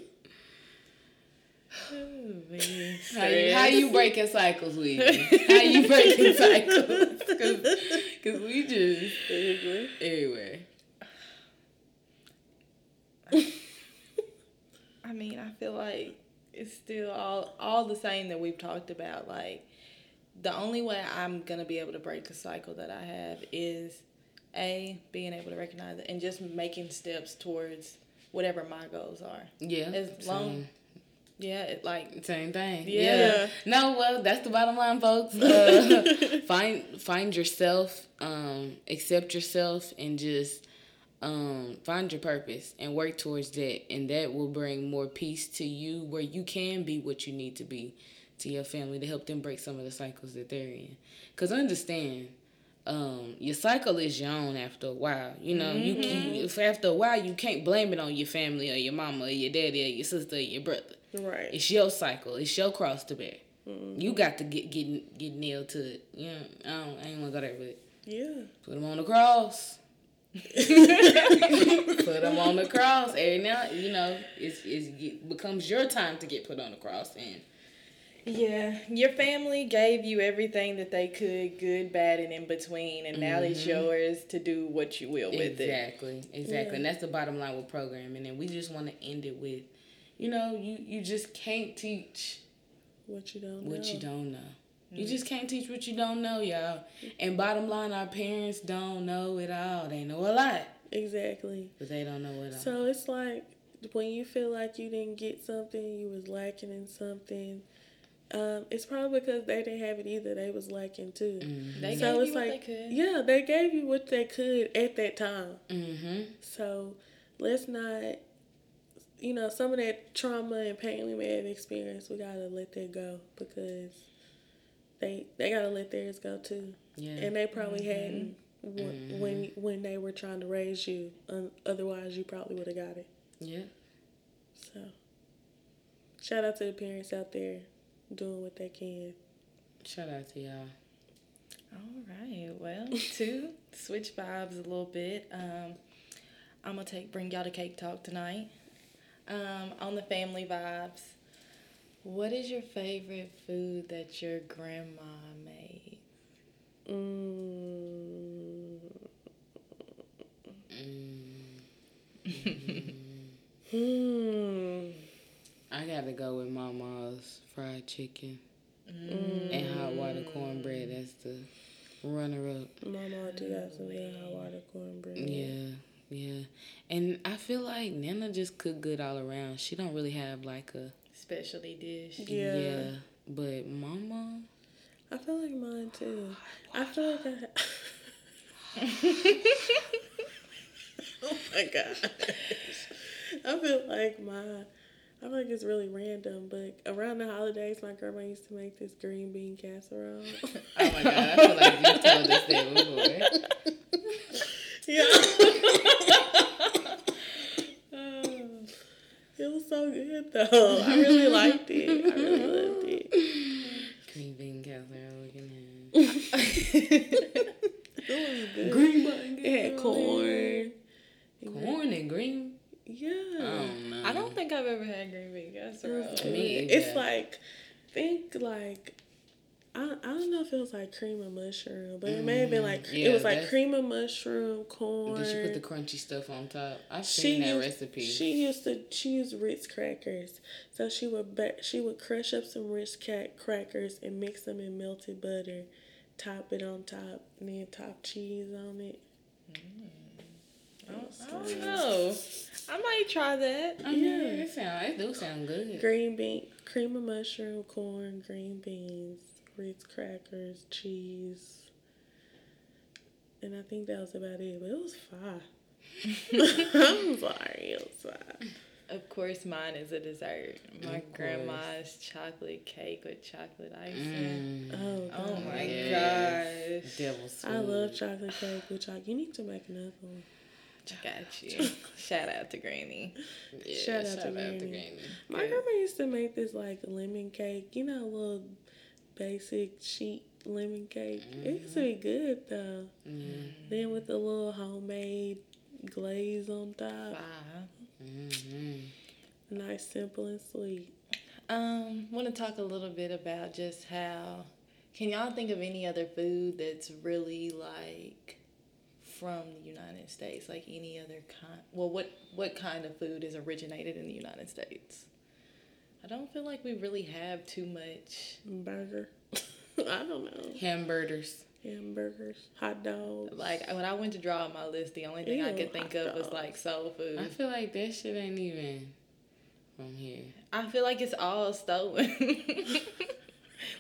Oh, how, you, how you breaking cycles, we? how you breaking cycles? Cause, Cause we just anyway. I mean, I feel like it's still all all the same that we've talked about. Like the only way I'm gonna be able to break the cycle that I have is a being able to recognize it and just making steps towards whatever my goals are. Yeah. As long yeah, it, like same thing. Yeah. yeah. No, well, that's the bottom line, folks. Uh, find find yourself, um, accept yourself, and just um, find your purpose and work towards that, and that will bring more peace to you, where you can be what you need to be to your family to help them break some of the cycles that they're in. Cause understand, um, your cycle is your own after a while. You know, mm-hmm. you if after a while you can't blame it on your family or your mama or your daddy or your sister or your brother. Right. It's your cycle. It's your cross to bear. You got to get get get nailed to it. You know, I don't. I ain't wanna go there, but Yeah. put them on the cross. put them on the cross. Every now, you know, it's, it's it becomes your time to get put on the cross, and Yeah, your family gave you everything that they could, good, bad, and in between, and now it's mm-hmm. yours to do what you will with it. exactly, exactly, Yeah. and that's the bottom line with programming. And we just want to end it with, you know, you you just can't teach What you don't what know. you don't know. You mm. just can't teach what you don't know, y'all. And bottom line, our parents don't know it all. They know a lot, Exactly. but they don't know it all. So it's like when you feel like you didn't get something, you was lacking in something. Um, it's probably because they didn't have it either. They was lacking too. They so gave it's you what like, they could. yeah, they gave you what they could at that time. Mm-hmm. So let's not, you know, some of that trauma and pain we may have experienced, we gotta let that go because they they gotta let theirs go too. Yeah. And they probably hadn't w- when when they were trying to raise you. Um, otherwise, you probably would have got it. yeah. So, shout out to the parents out there doing what they can. Shout out to y'all. All right. Well, to switch vibes a little bit, um, I'm gonna take bring y'all to cake talk tonight. Um, on the family vibes, what is your favorite food that your grandma made? Mm. Mm. Hmm. I gotta go with Mama's fried chicken mm. and hot water cornbread. That's the runner up. Mama do got some good hot water cornbread. Yeah, yeah. And I feel like Nana just cook good all around. She don't really have like a Specialty dish. Yeah. But Mama, I feel like mine too. I feel like I. oh my god. I feel like my. I feel like it's really random, but around the holidays, my grandma used to make this green bean casserole. oh my god, I feel like you told us that before. yeah. it was so good though. I really liked it. I really loved it. Green bean casserole looking at. It was good. Green button. It had corn. Corn and green. Yeah. I don't know. I don't think I've ever had green bean casserole. It was Me good. either. It's like think like I, I don't know if it was like cream of mushroom, but it may have been like Mm, yeah, it was like that's- cream of mushroom, corn. Did she put the crunchy stuff on top? I've she seen that used, recipe. She used to she used Ritz crackers, so she would ba- she would crush up some Ritz cat crackers and mix them in melted butter, top it on top, and then top cheese on it. Mm. I don't know. I might try that. Mm-hmm. I mean, it sound it do sound good. Green bean, cream of mushroom, corn, green beans, Ritz crackers, cheese. And I think that was about it, but it was fire. I'm sorry, it was fire. Of course, mine is a dessert. My grandma's chocolate cake with chocolate icing. Mm, Oh, Oh God. my Yeah. gosh. devil's I love chocolate cake with chocolate. You need to make another one. Got you. Shout out to Granny. Yeah, Shout out to Granny. Granny. My Good. grandma used to make this like lemon cake. You know, a little basic sheet lemon cake. It used to be good though. Mm, Then with the little homemade glaze on top. Mm-hmm. Nice, simple, and sweet. Um, want to talk a little bit about just how. Can y'all think of any other food that's really like from the United States, like any other kind? Well, what what kind of food is originated in the United States? I don't feel like we really have too much. Burger. I don't know. Hamburgers. Hamburgers, hot dogs. Like when I went to draw out my list, the only thing I could think hot of was like soul food. I feel like that shit ain't even from here. I feel like it's all stolen.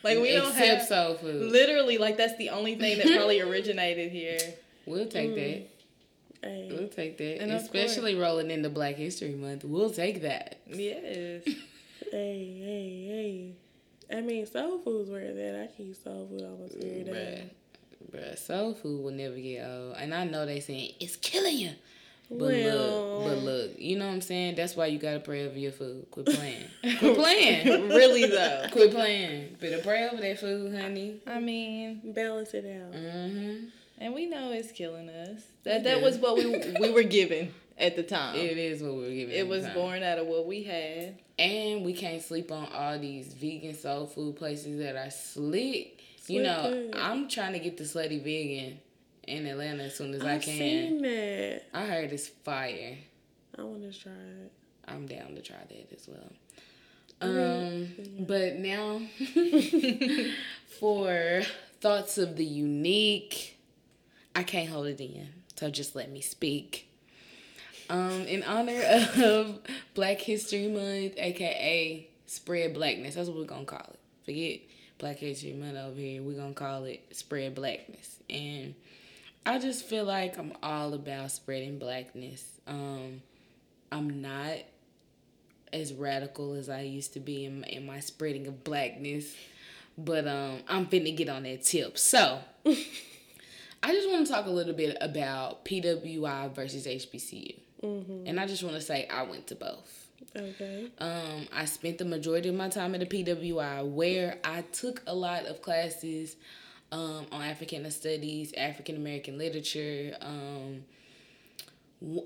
like we don't have soul food. literally like that's the only thing that probably originated here. We'll take mm. that. Hey, We'll take that. And Especially rolling into Black History Month. We'll take that. Yes. hey, hey, hey. I mean, soul food's where that. I keep soul food almost every day. Bruh. Bruh, soul food will never get old. And I know they saying it's killing you. But Well- look, but look, you know what I'm saying? That's why you gotta pray over your food. Quit playing. Quit playing. really though. Quit playing. Better pray over that food, honey. I mean, Balance it out. Mm-hmm. and we know it's killing us. That It that is. was what we we were given at the time. It is what we're giving. It was born out of what we had. And we can't sleep on all these vegan soul food places that are slick. You know, good. I'm trying to get the slutty vegan in Atlanta as soon as I I've can. seen that. I heard it's fire. I want to try it. I'm down to try that as well. Um, but now for thoughts of the unique, I can't hold it in, so just let me speak. Um, in honor of Black History Month, aka Spread Blackness, that's what we're gonna call it. Forget Black History Month over here. We're gonna call it Spread Blackness, and I just feel like I'm all about spreading blackness. Um, I'm not as radical as I used to be in, in my spreading of blackness, but um, I'm finna get on that tip. So, I just want to talk a little bit about PWI versus HBCU, Mm-hmm. and I just want to say I went to both. Okay. Um, I spent the majority of my time at the PWI where I took a lot of classes um, on African studies, African American literature, um,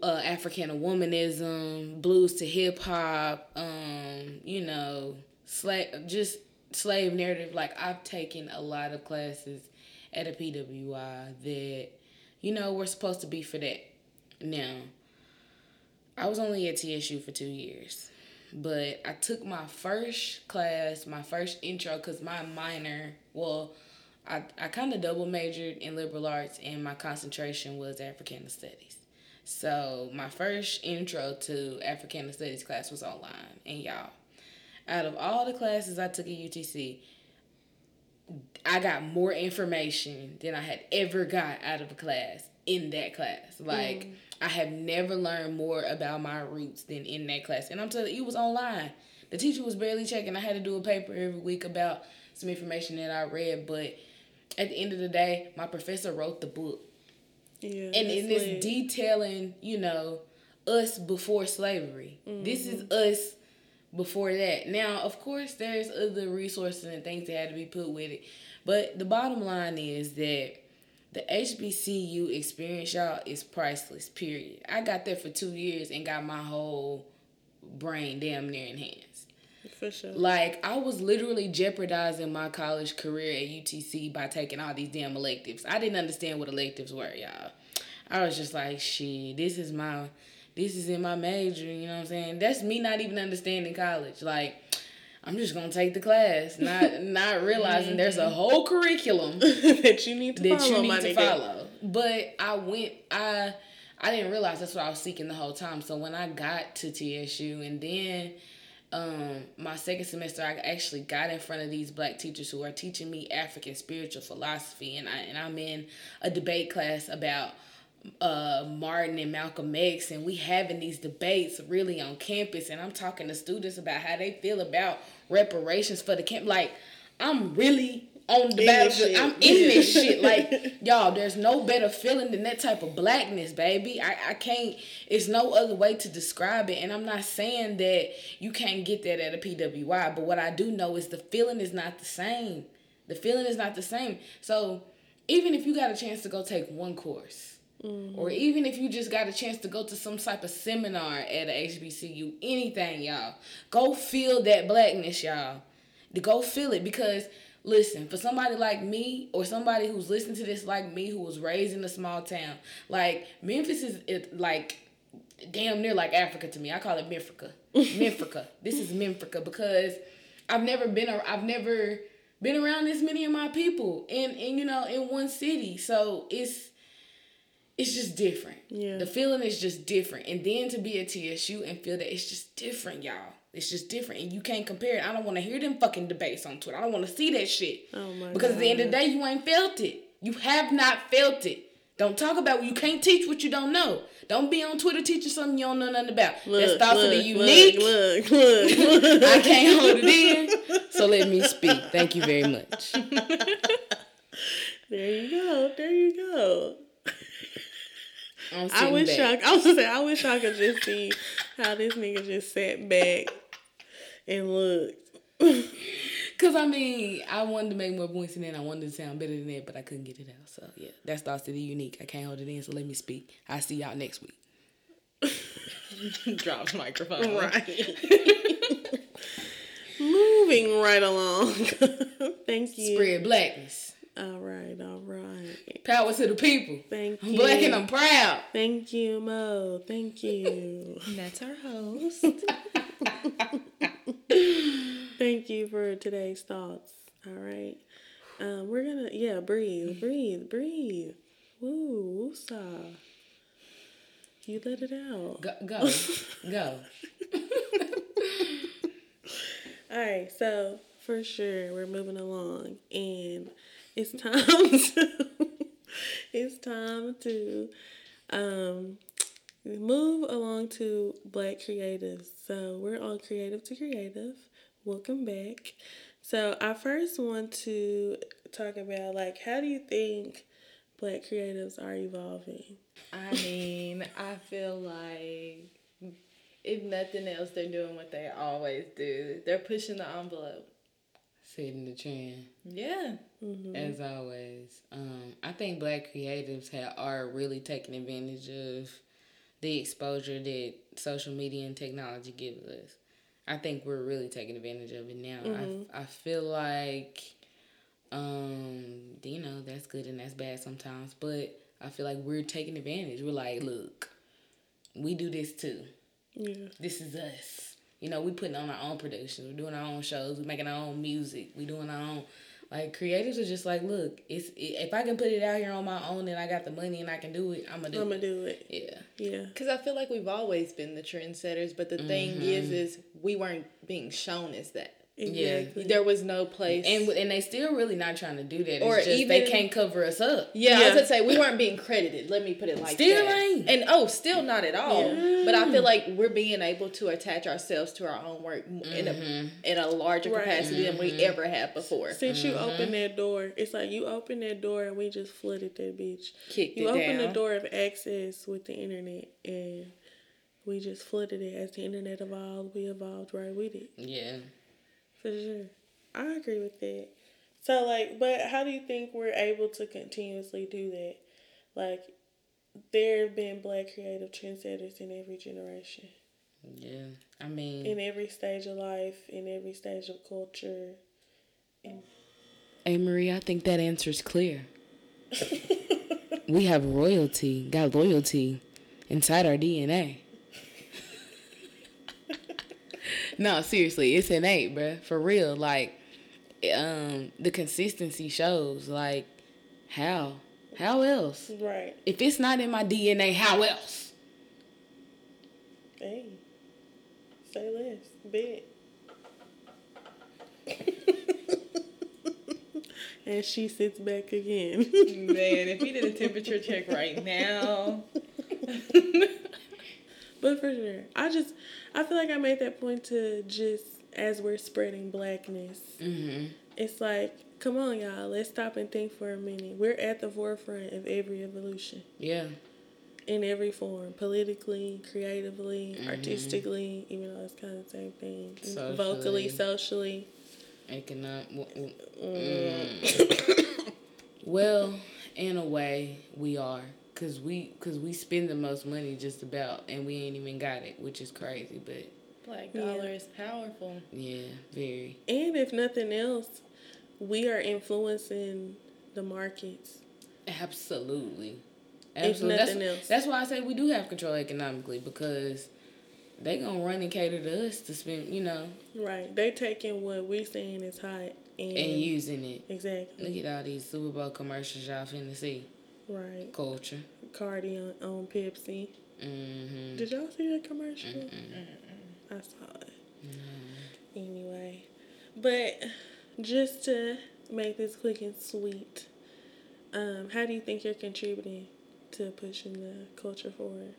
uh, African womanism, blues to hip hop, um, you know, slave, just slave narrative. Like I've taken a lot of classes at a PWI that, you know, were supposed to be for that. Now, I was only at TSU for two years, but I took my first class, my first intro, because my minor, well, I, I kind of double majored in liberal arts and my concentration was Africana studies. So my first intro to Africana studies class was online. And y'all, out of all the classes I took at UTC, I got more information than I had ever got out of a class in that class. Like mm. I have never learned more about my roots than in that class. And I'm telling you, it was online. The teacher was barely checking. I had to do a paper every week about some information that I read, but at the end of the day, my professor wrote the book. Yeah. And this detailing, you know, us before slavery. This is mm-hmm. us before that. Now, of course, there's other resources and things that had to be put with it. But the bottom line is that the HBCU experience, y'all, is priceless, period. I got there for two years and got my whole brain damn near enhanced. For sure. Like I was literally jeopardizing my college career at UTC by taking all these damn electives. I didn't understand what electives were, y'all. I was just like, shit, this is my this is in my major, you know what I'm saying? That's me not even understanding college. Like I'm just gonna take the class, not not realizing there's a whole curriculum that you need to that follow, you need to follow. But I went, I I didn't realize that's what I was seeking the whole time. So when I got to TSU and then um my second semester I actually got in front of these black teachers who are teaching me African spiritual philosophy and I and I'm in a debate class about uh Martin and Malcolm X and we having these debates really on campus and I'm talking to students about how they feel about reparations for the camp like I'm really on the battlefield. I'm in this shit. Like, y'all, there's no better feeling than that type of blackness, baby. I, I can't, it's no other way to describe it. And I'm not saying that you can't get that at a PWI, but what I do know is the feeling is not the same. The feeling is not the same. So, even if you got a chance to go take one course, or mm-hmm. even if you just got a chance to go to some type of seminar at a HBCU, anything, y'all, go feel that blackness, y'all. To go feel it because listen, for somebody like me or somebody who's listening to this like me who was raised in a small town, like Memphis is it, like damn near like Africa to me. I call it Memphrica. Memphrica. This is Memphrica because I've never been I've never been around this many of my people in in you know in one city. So it's it's just different. Yeah. The feeling is just different. And then to be at TSU and feel that it's just different, y'all. It's just different. And you can't compare it. I don't want to hear them fucking debates on Twitter. I don't want to see that shit. Oh my because at the end of the day, you ain't felt it. You have not felt it. Don't talk about you can't teach what you don't know. Don't be on Twitter teaching something you don't know nothing about. That's Look, thoughts of the look, unique. Look, look, look. I can't hold it in. So let me speak. Thank you very much. There you go. There you go. I wish back. y'all. I was say, I wish y'all could just see how this nigga just sat back and looked. Cause I mean, I wanted to make more points than that. I wanted to sound better than that, but I couldn't get it out. So yeah, that's Thoughts City Unique. I can't hold it in, so let me speak. I see y'all next week. Drops microphone. Right. Moving right along. Thank you. Spread blackness. All right, all right. Power to the people. Thank I'm you. black and I'm proud. Thank you, Mo. Thank you. And that's our host. Thank you for today's thoughts. All right. Um, we're gonna yeah, breathe, breathe, breathe. Woo, woosah. You let it out. Go, go, go. All right, so for sure we're moving along, and it's time to it's time to um move along to Black Creatives. So we're on Creative to Creative. Welcome back. So I first want to talk about like how do you think Black creatives are evolving? I mean, I feel like if nothing else, they're doing what they always do. They're pushing the envelope. Setting the trend. Yeah. As always, um, I think black creatives have, are really taking advantage of the exposure that social media and technology gives us. I think we're really taking advantage of it now. I, I feel like, um, you know, that's good and that's bad sometimes, but I feel like we're taking advantage. We're like, look, we do this too Yeah. this is us. You know, we putting on our own productions. We're doing our own shows. We're making our own music. We doing our own. Like creatives are just like, look, it's if I can put it out here on my own and I got the money and I can do it, I'm gonna do I'm gonna it. do it. Yeah, Yeah. Because I feel like we've always been the trendsetters, but the thing is, mm-hmm. is we weren't being shown as that. Exactly. There was no place. and and they still really not trying to do that. It's Or just they can't cover us up. yeah, I Yeah. was gonna say we weren't being credited. Let me put it like Still that. ain't. And oh, still not at all. Yeah. But I feel like we're being able to attach ourselves to our own work m in a mm-hmm. in a larger Right. capacity than we mm-hmm. ever have before. Since you mm-hmm. opened that door, it's like you opened that door and we just flooded that bitch. Kicked You it opened the door of access with the internet and we just flooded it. As the internet evolved, we evolved right with it. Yeah, For sure. I agree with that. So like but how do you think we're able to continuously do that? Like there have been black creative trendsetters in every generation. yeah. I mean, In every stage of life, in every stage of culture. hey Marie, I think that answer's clear. we have royalty, got loyalty inside our DNA. No, seriously, it's innate, bruh. For real. Like, um, the consistency shows. Like, how? How else? Right. If it's not in my DNA, how else? Hey. Say less. Bet. and she sits back again. Man, if he did a temperature check right now, but for sure. I just I feel like I made that point to just as we're spreading blackness. Mm-hmm. It's like, come on y'all, let's stop and think for a minute. We're at the forefront of every evolution. Yeah. In every form. Politically, creatively, Mm-hmm. artistically, even though it's kind of the same thing. Socially. Vocally, socially. Economic. w- mm. well, in a way, we are. Cause we, cause we spend the most money just about, and we ain't even got it, which is crazy. But black dollar is powerful. yeah, very. And if nothing else, we are influencing the markets. Absolutely. If nothing that's, else. that's why I say we do have control economically because they gonna run and cater to us to spend, you know, Right. They taking what we saying is hot and, and using it. exactly. Look at all these Super Bowl commercials y'all finna see. Right. Culture. Cardi on, on Pepsi. Mm-hmm. Did y'all see that commercial? I saw it. Anyway, but just to make this quick and sweet, um, how do you think you're contributing to pushing the culture forward?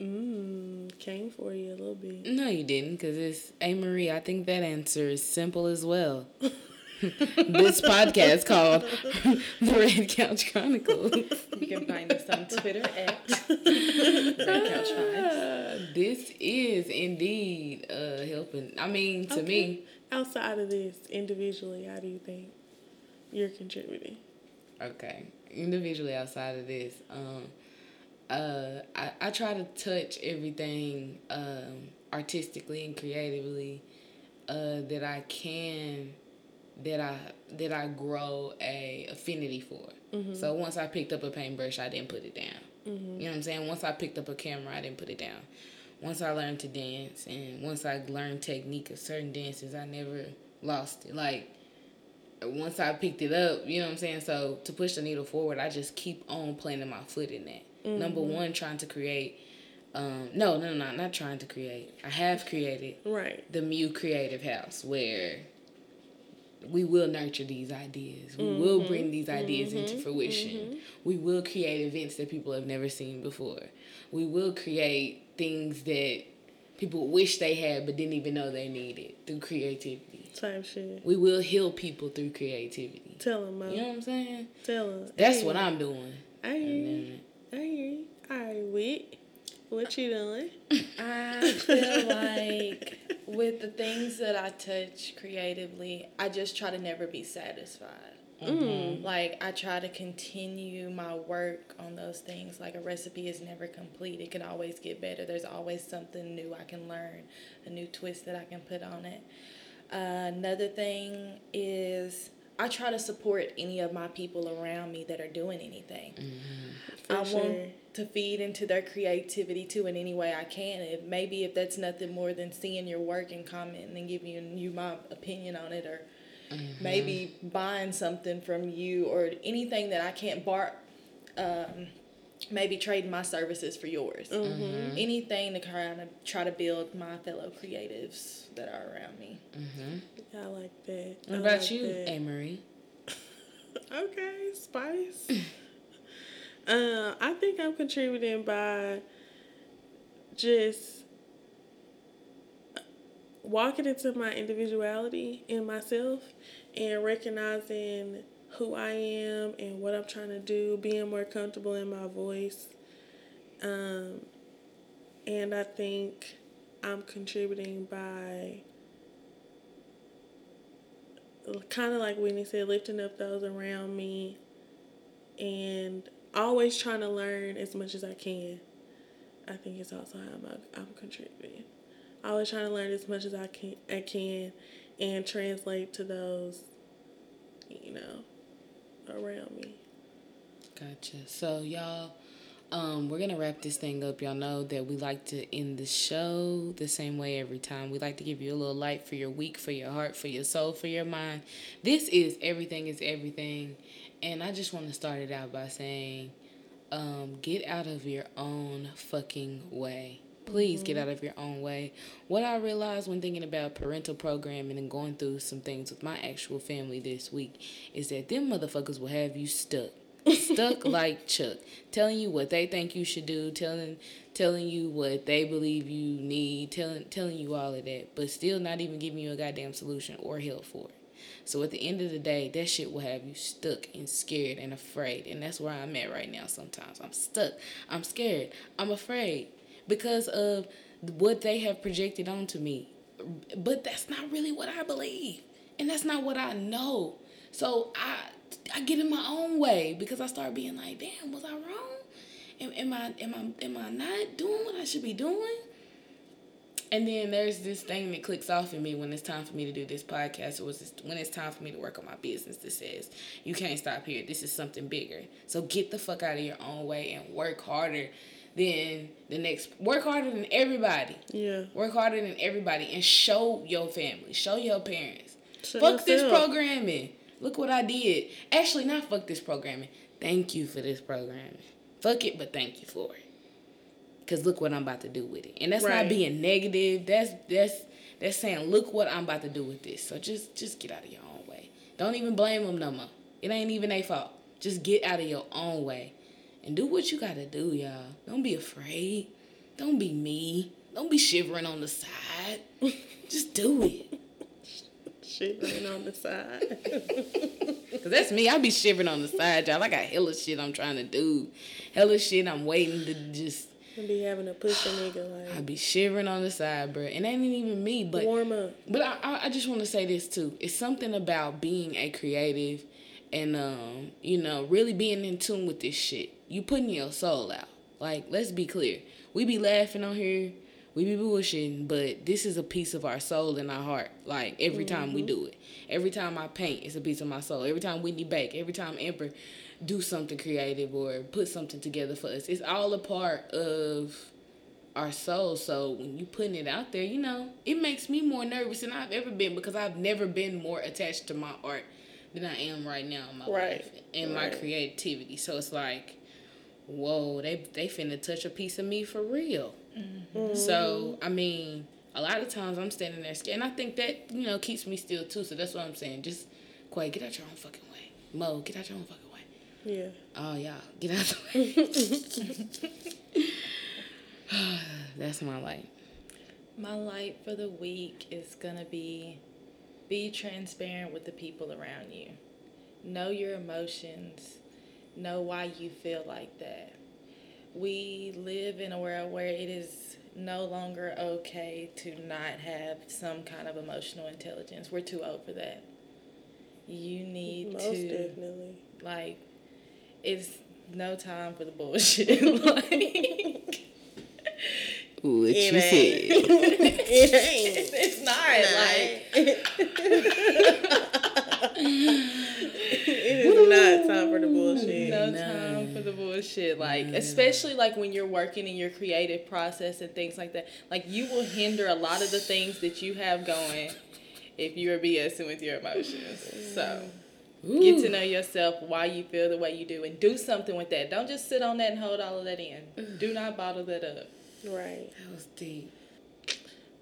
Mmm, came for you a little bit. No, you didn't, because it's A. Marie. I think that answer is simple as well. this podcast called The Red Couch Chronicles. You can find us on Twitter at Red Couch Vibes. Uh, this is indeed uh, helping. I mean, to me, Outside of this, individually, how do you think you're contributing? okay, individually outside of this, um, uh, I, I try to touch everything um, artistically and creatively uh, that I can, that I that I grow a affinity for. Mm-hmm. So once I picked up a paintbrush, I didn't put it down. Mm-hmm. You know what I'm saying? Once I picked up a camera, I didn't put it down. Once I learned to dance and once I learned technique of certain dances, I never lost it. Like once I picked it up, you know what I'm saying? So to push the needle forward, I just keep on planting my foot in that. Number mm-hmm. one, trying to create. Um, no, no, no, not trying to create. I have created Right. the Mew Creative House where we will nurture these ideas. We will bring mm-hmm. these ideas into mm-hmm. fruition. Mm-hmm. We will create events that people have never seen before. We will create things that people wish they had but didn't even know they needed through creativity. Type shit. We will heal people through creativity. Tell them. You know what I'm saying? Tell them. That's what I'm doing. I hear you. I hear you. All right. What you doing? I feel like with the things that I touch creatively, I just try to never be satisfied. Mm. Like I try to continue my work on those things. Like a recipe is never complete. It can always get better. There's always something new I can learn, a new twist that I can put on it. Uh, another thing is I try to support any of my people around me that are doing anything. For I sure. want to feed into their creativity too in any way I can. If maybe if that's nothing more than seeing your work and commenting and giving you, you my opinion on it, or mm-hmm. maybe buying something from you, or anything that I can't bar, um, maybe trading my services for yours. Mm-hmm. Anything to kind of try to build my fellow creatives that are around me. Mm-hmm. I like that. I What about like you, that. Amory? Okay, Spice. uh, I think I'm contributing by just walking into my individuality in myself and recognizing who I am and what I'm trying to do, being more comfortable in my voice. Um, and I think I'm contributing by kind of like Whitney said, lifting up those around me and always trying to learn as much as I can. I think it's also how I'm, I'm contributing. Always trying to learn as much as I can, I can and translate to those, you know, around me. Gotcha. So y'all, um, we're gonna wrap this thing up. Y'all know that we like to end the show the same way every time. We like to give you a little light for your week, for your heart, for your soul, for your mind. This is everything is everything, and I just want to start it out by saying, um, get out of your own fucking way. Please get out of your own way. What I realized when thinking about parental programming and going through some things with my actual family this week is that them motherfuckers will have you stuck. stuck like Chuck, telling you what they think you should do, telling telling you what they believe you need, telling telling you all of that, but still not even giving you a goddamn solution or help for it. So at the end of the day, that shit will have you stuck and scared and afraid. And that's where I'm at right now sometimes. I'm stuck. I'm scared. I'm afraid because of what they have projected onto me. But that's not really what I believe. And that's not what I know. So I I get in my own way because I start being like, damn, was I wrong? Am, am I am I am I not doing what I should be doing? And then there's this thing that clicks off in me when it's time for me to do this podcast. It was just, when it's time for me to work on my business that says you can't stop here. This is something bigger. So get the fuck out of your own way and work harder than the next. Work harder than everybody. Yeah. Work harder than everybody and show your family. Show your parents. Show fuck this programming. Look what I did. Actually, not fuck this programming. Thank you for this programming. Fuck it, but thank you for it. Cause look what I'm about to do with it. And that's Right. not being negative. That's that's that's saying look what I'm about to do with this. So just just get out of your own way. Don't even blame them no more. It ain't even their fault. Just get out of your own way. And do what you gotta do, y'all. Don't be afraid. Don't be me. Don't be shivering on the side. Just do it. Shivering on the side. Cause that's me. I be shivering on the side, y'all. I got hella shit I'm trying to do. Hella shit I'm waiting to just. I be having to push a nigga I be shivering on the side, bro. And that ain't even me, but warm up. But I, I, just want to say this too. It's something about being a creative and, um, you know, really being in tune with this shit. You putting your soul out. Like, let's be clear. We be laughing on here. We be bullshitting, but this is a piece of our soul and our heart. Like, every time we do it. Every time I paint, it's a piece of my soul. Every time Whitney bake, every time Emperor do something creative or put something together for us. It's all a part of our soul. So when you putting it out there, you know, it makes me more nervous than I've ever been because I've never been more attached to my art than I am right now in my Right. life and my creativity. So it's like, whoa, they they finna touch a piece of me for real. Mm-hmm. So I mean, a lot of times I'm standing there scared, and I think that you know keeps me still too. So that's what I'm saying. Just Quay, get out your own fucking way. Mo, get out your own fucking way. Yeah. Oh y'all, get out of the way. That's my light. My light for the week is gonna be be transparent with the people around you. Know your emotions. Know why you feel like that. We live in a world where it is no longer okay to not have some kind of emotional intelligence. We're too old for that. You need Most to definitely. like it's no time for the bullshit. like What It you ain't. said? it ain't. it's not like it is not time for the bullshit. no No. time for the bullshit. Like, especially like when you're working in your creative process and things like that. Like, you will hinder a lot of the things that you have going if you are BSing with your emotions. So, get to know yourself, why you feel the way you do, and do something with that. Don't just sit on that and hold all of that in. Do not bottle that up. Right. That was deep.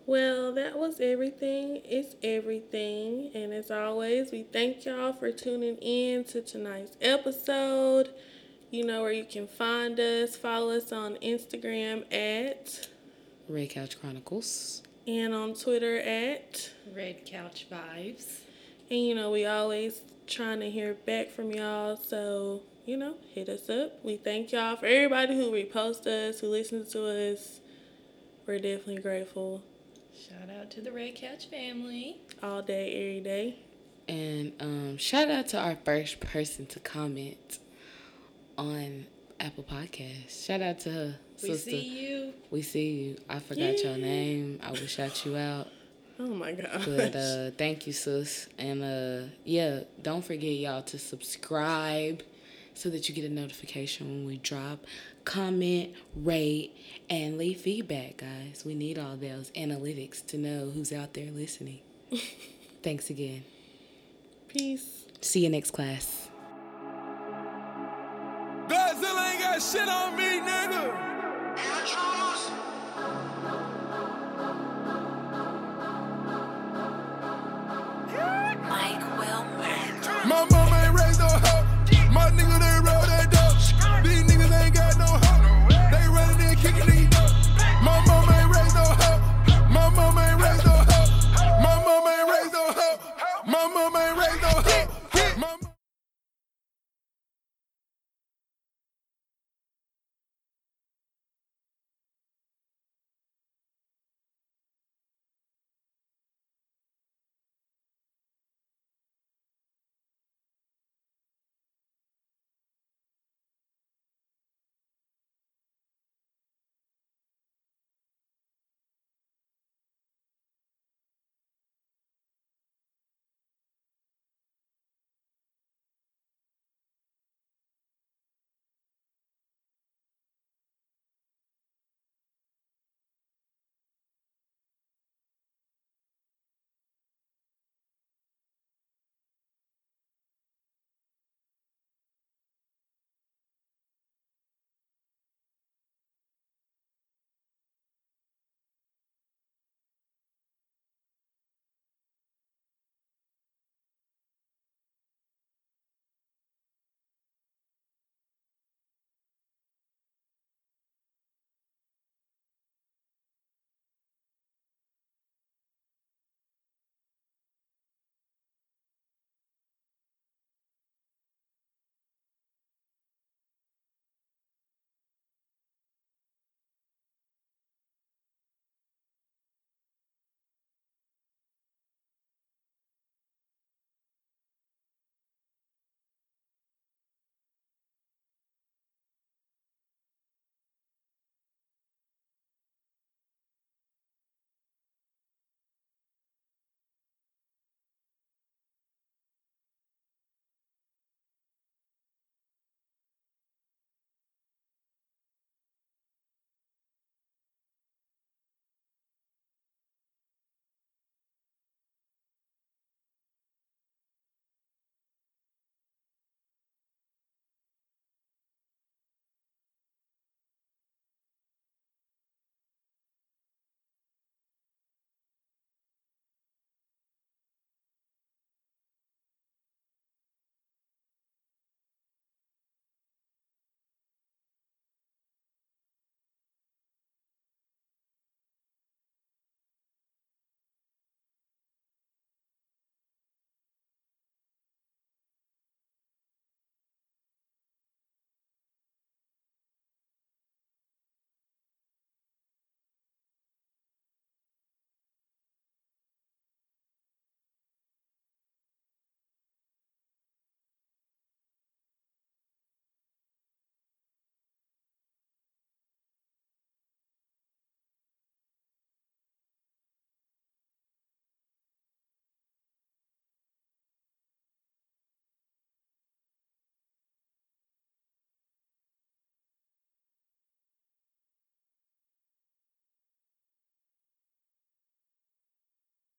Well, that was everything. It's everything. And as always, we thank y'all for tuning in to tonight's episode. You know where you can find us. Follow us on Instagram at Red Couch Chronicles. and on Twitter at. Red couch vibes. And you know, we always trying to hear back from y'all. So, you know, hit us up. We thank y'all for everybody who repost us, who listens to us. We're definitely grateful Shout out to the Red Couch family. all day, every day. And um, shout out to our first person to comment on Apple Podcasts. Shout out to her We sister. see you. We see you. I forgot your name. I will shout you out. Oh my god. But uh, thank you, sis. And uh, yeah, don't forget y'all to subscribe so that you get a notification when we drop. Comment, rate, and leave feedback, guys. We need all those analytics to know who's out there listening. Thanks again. Peace. See you next class. Godzilla ain't got shit on me, nigga.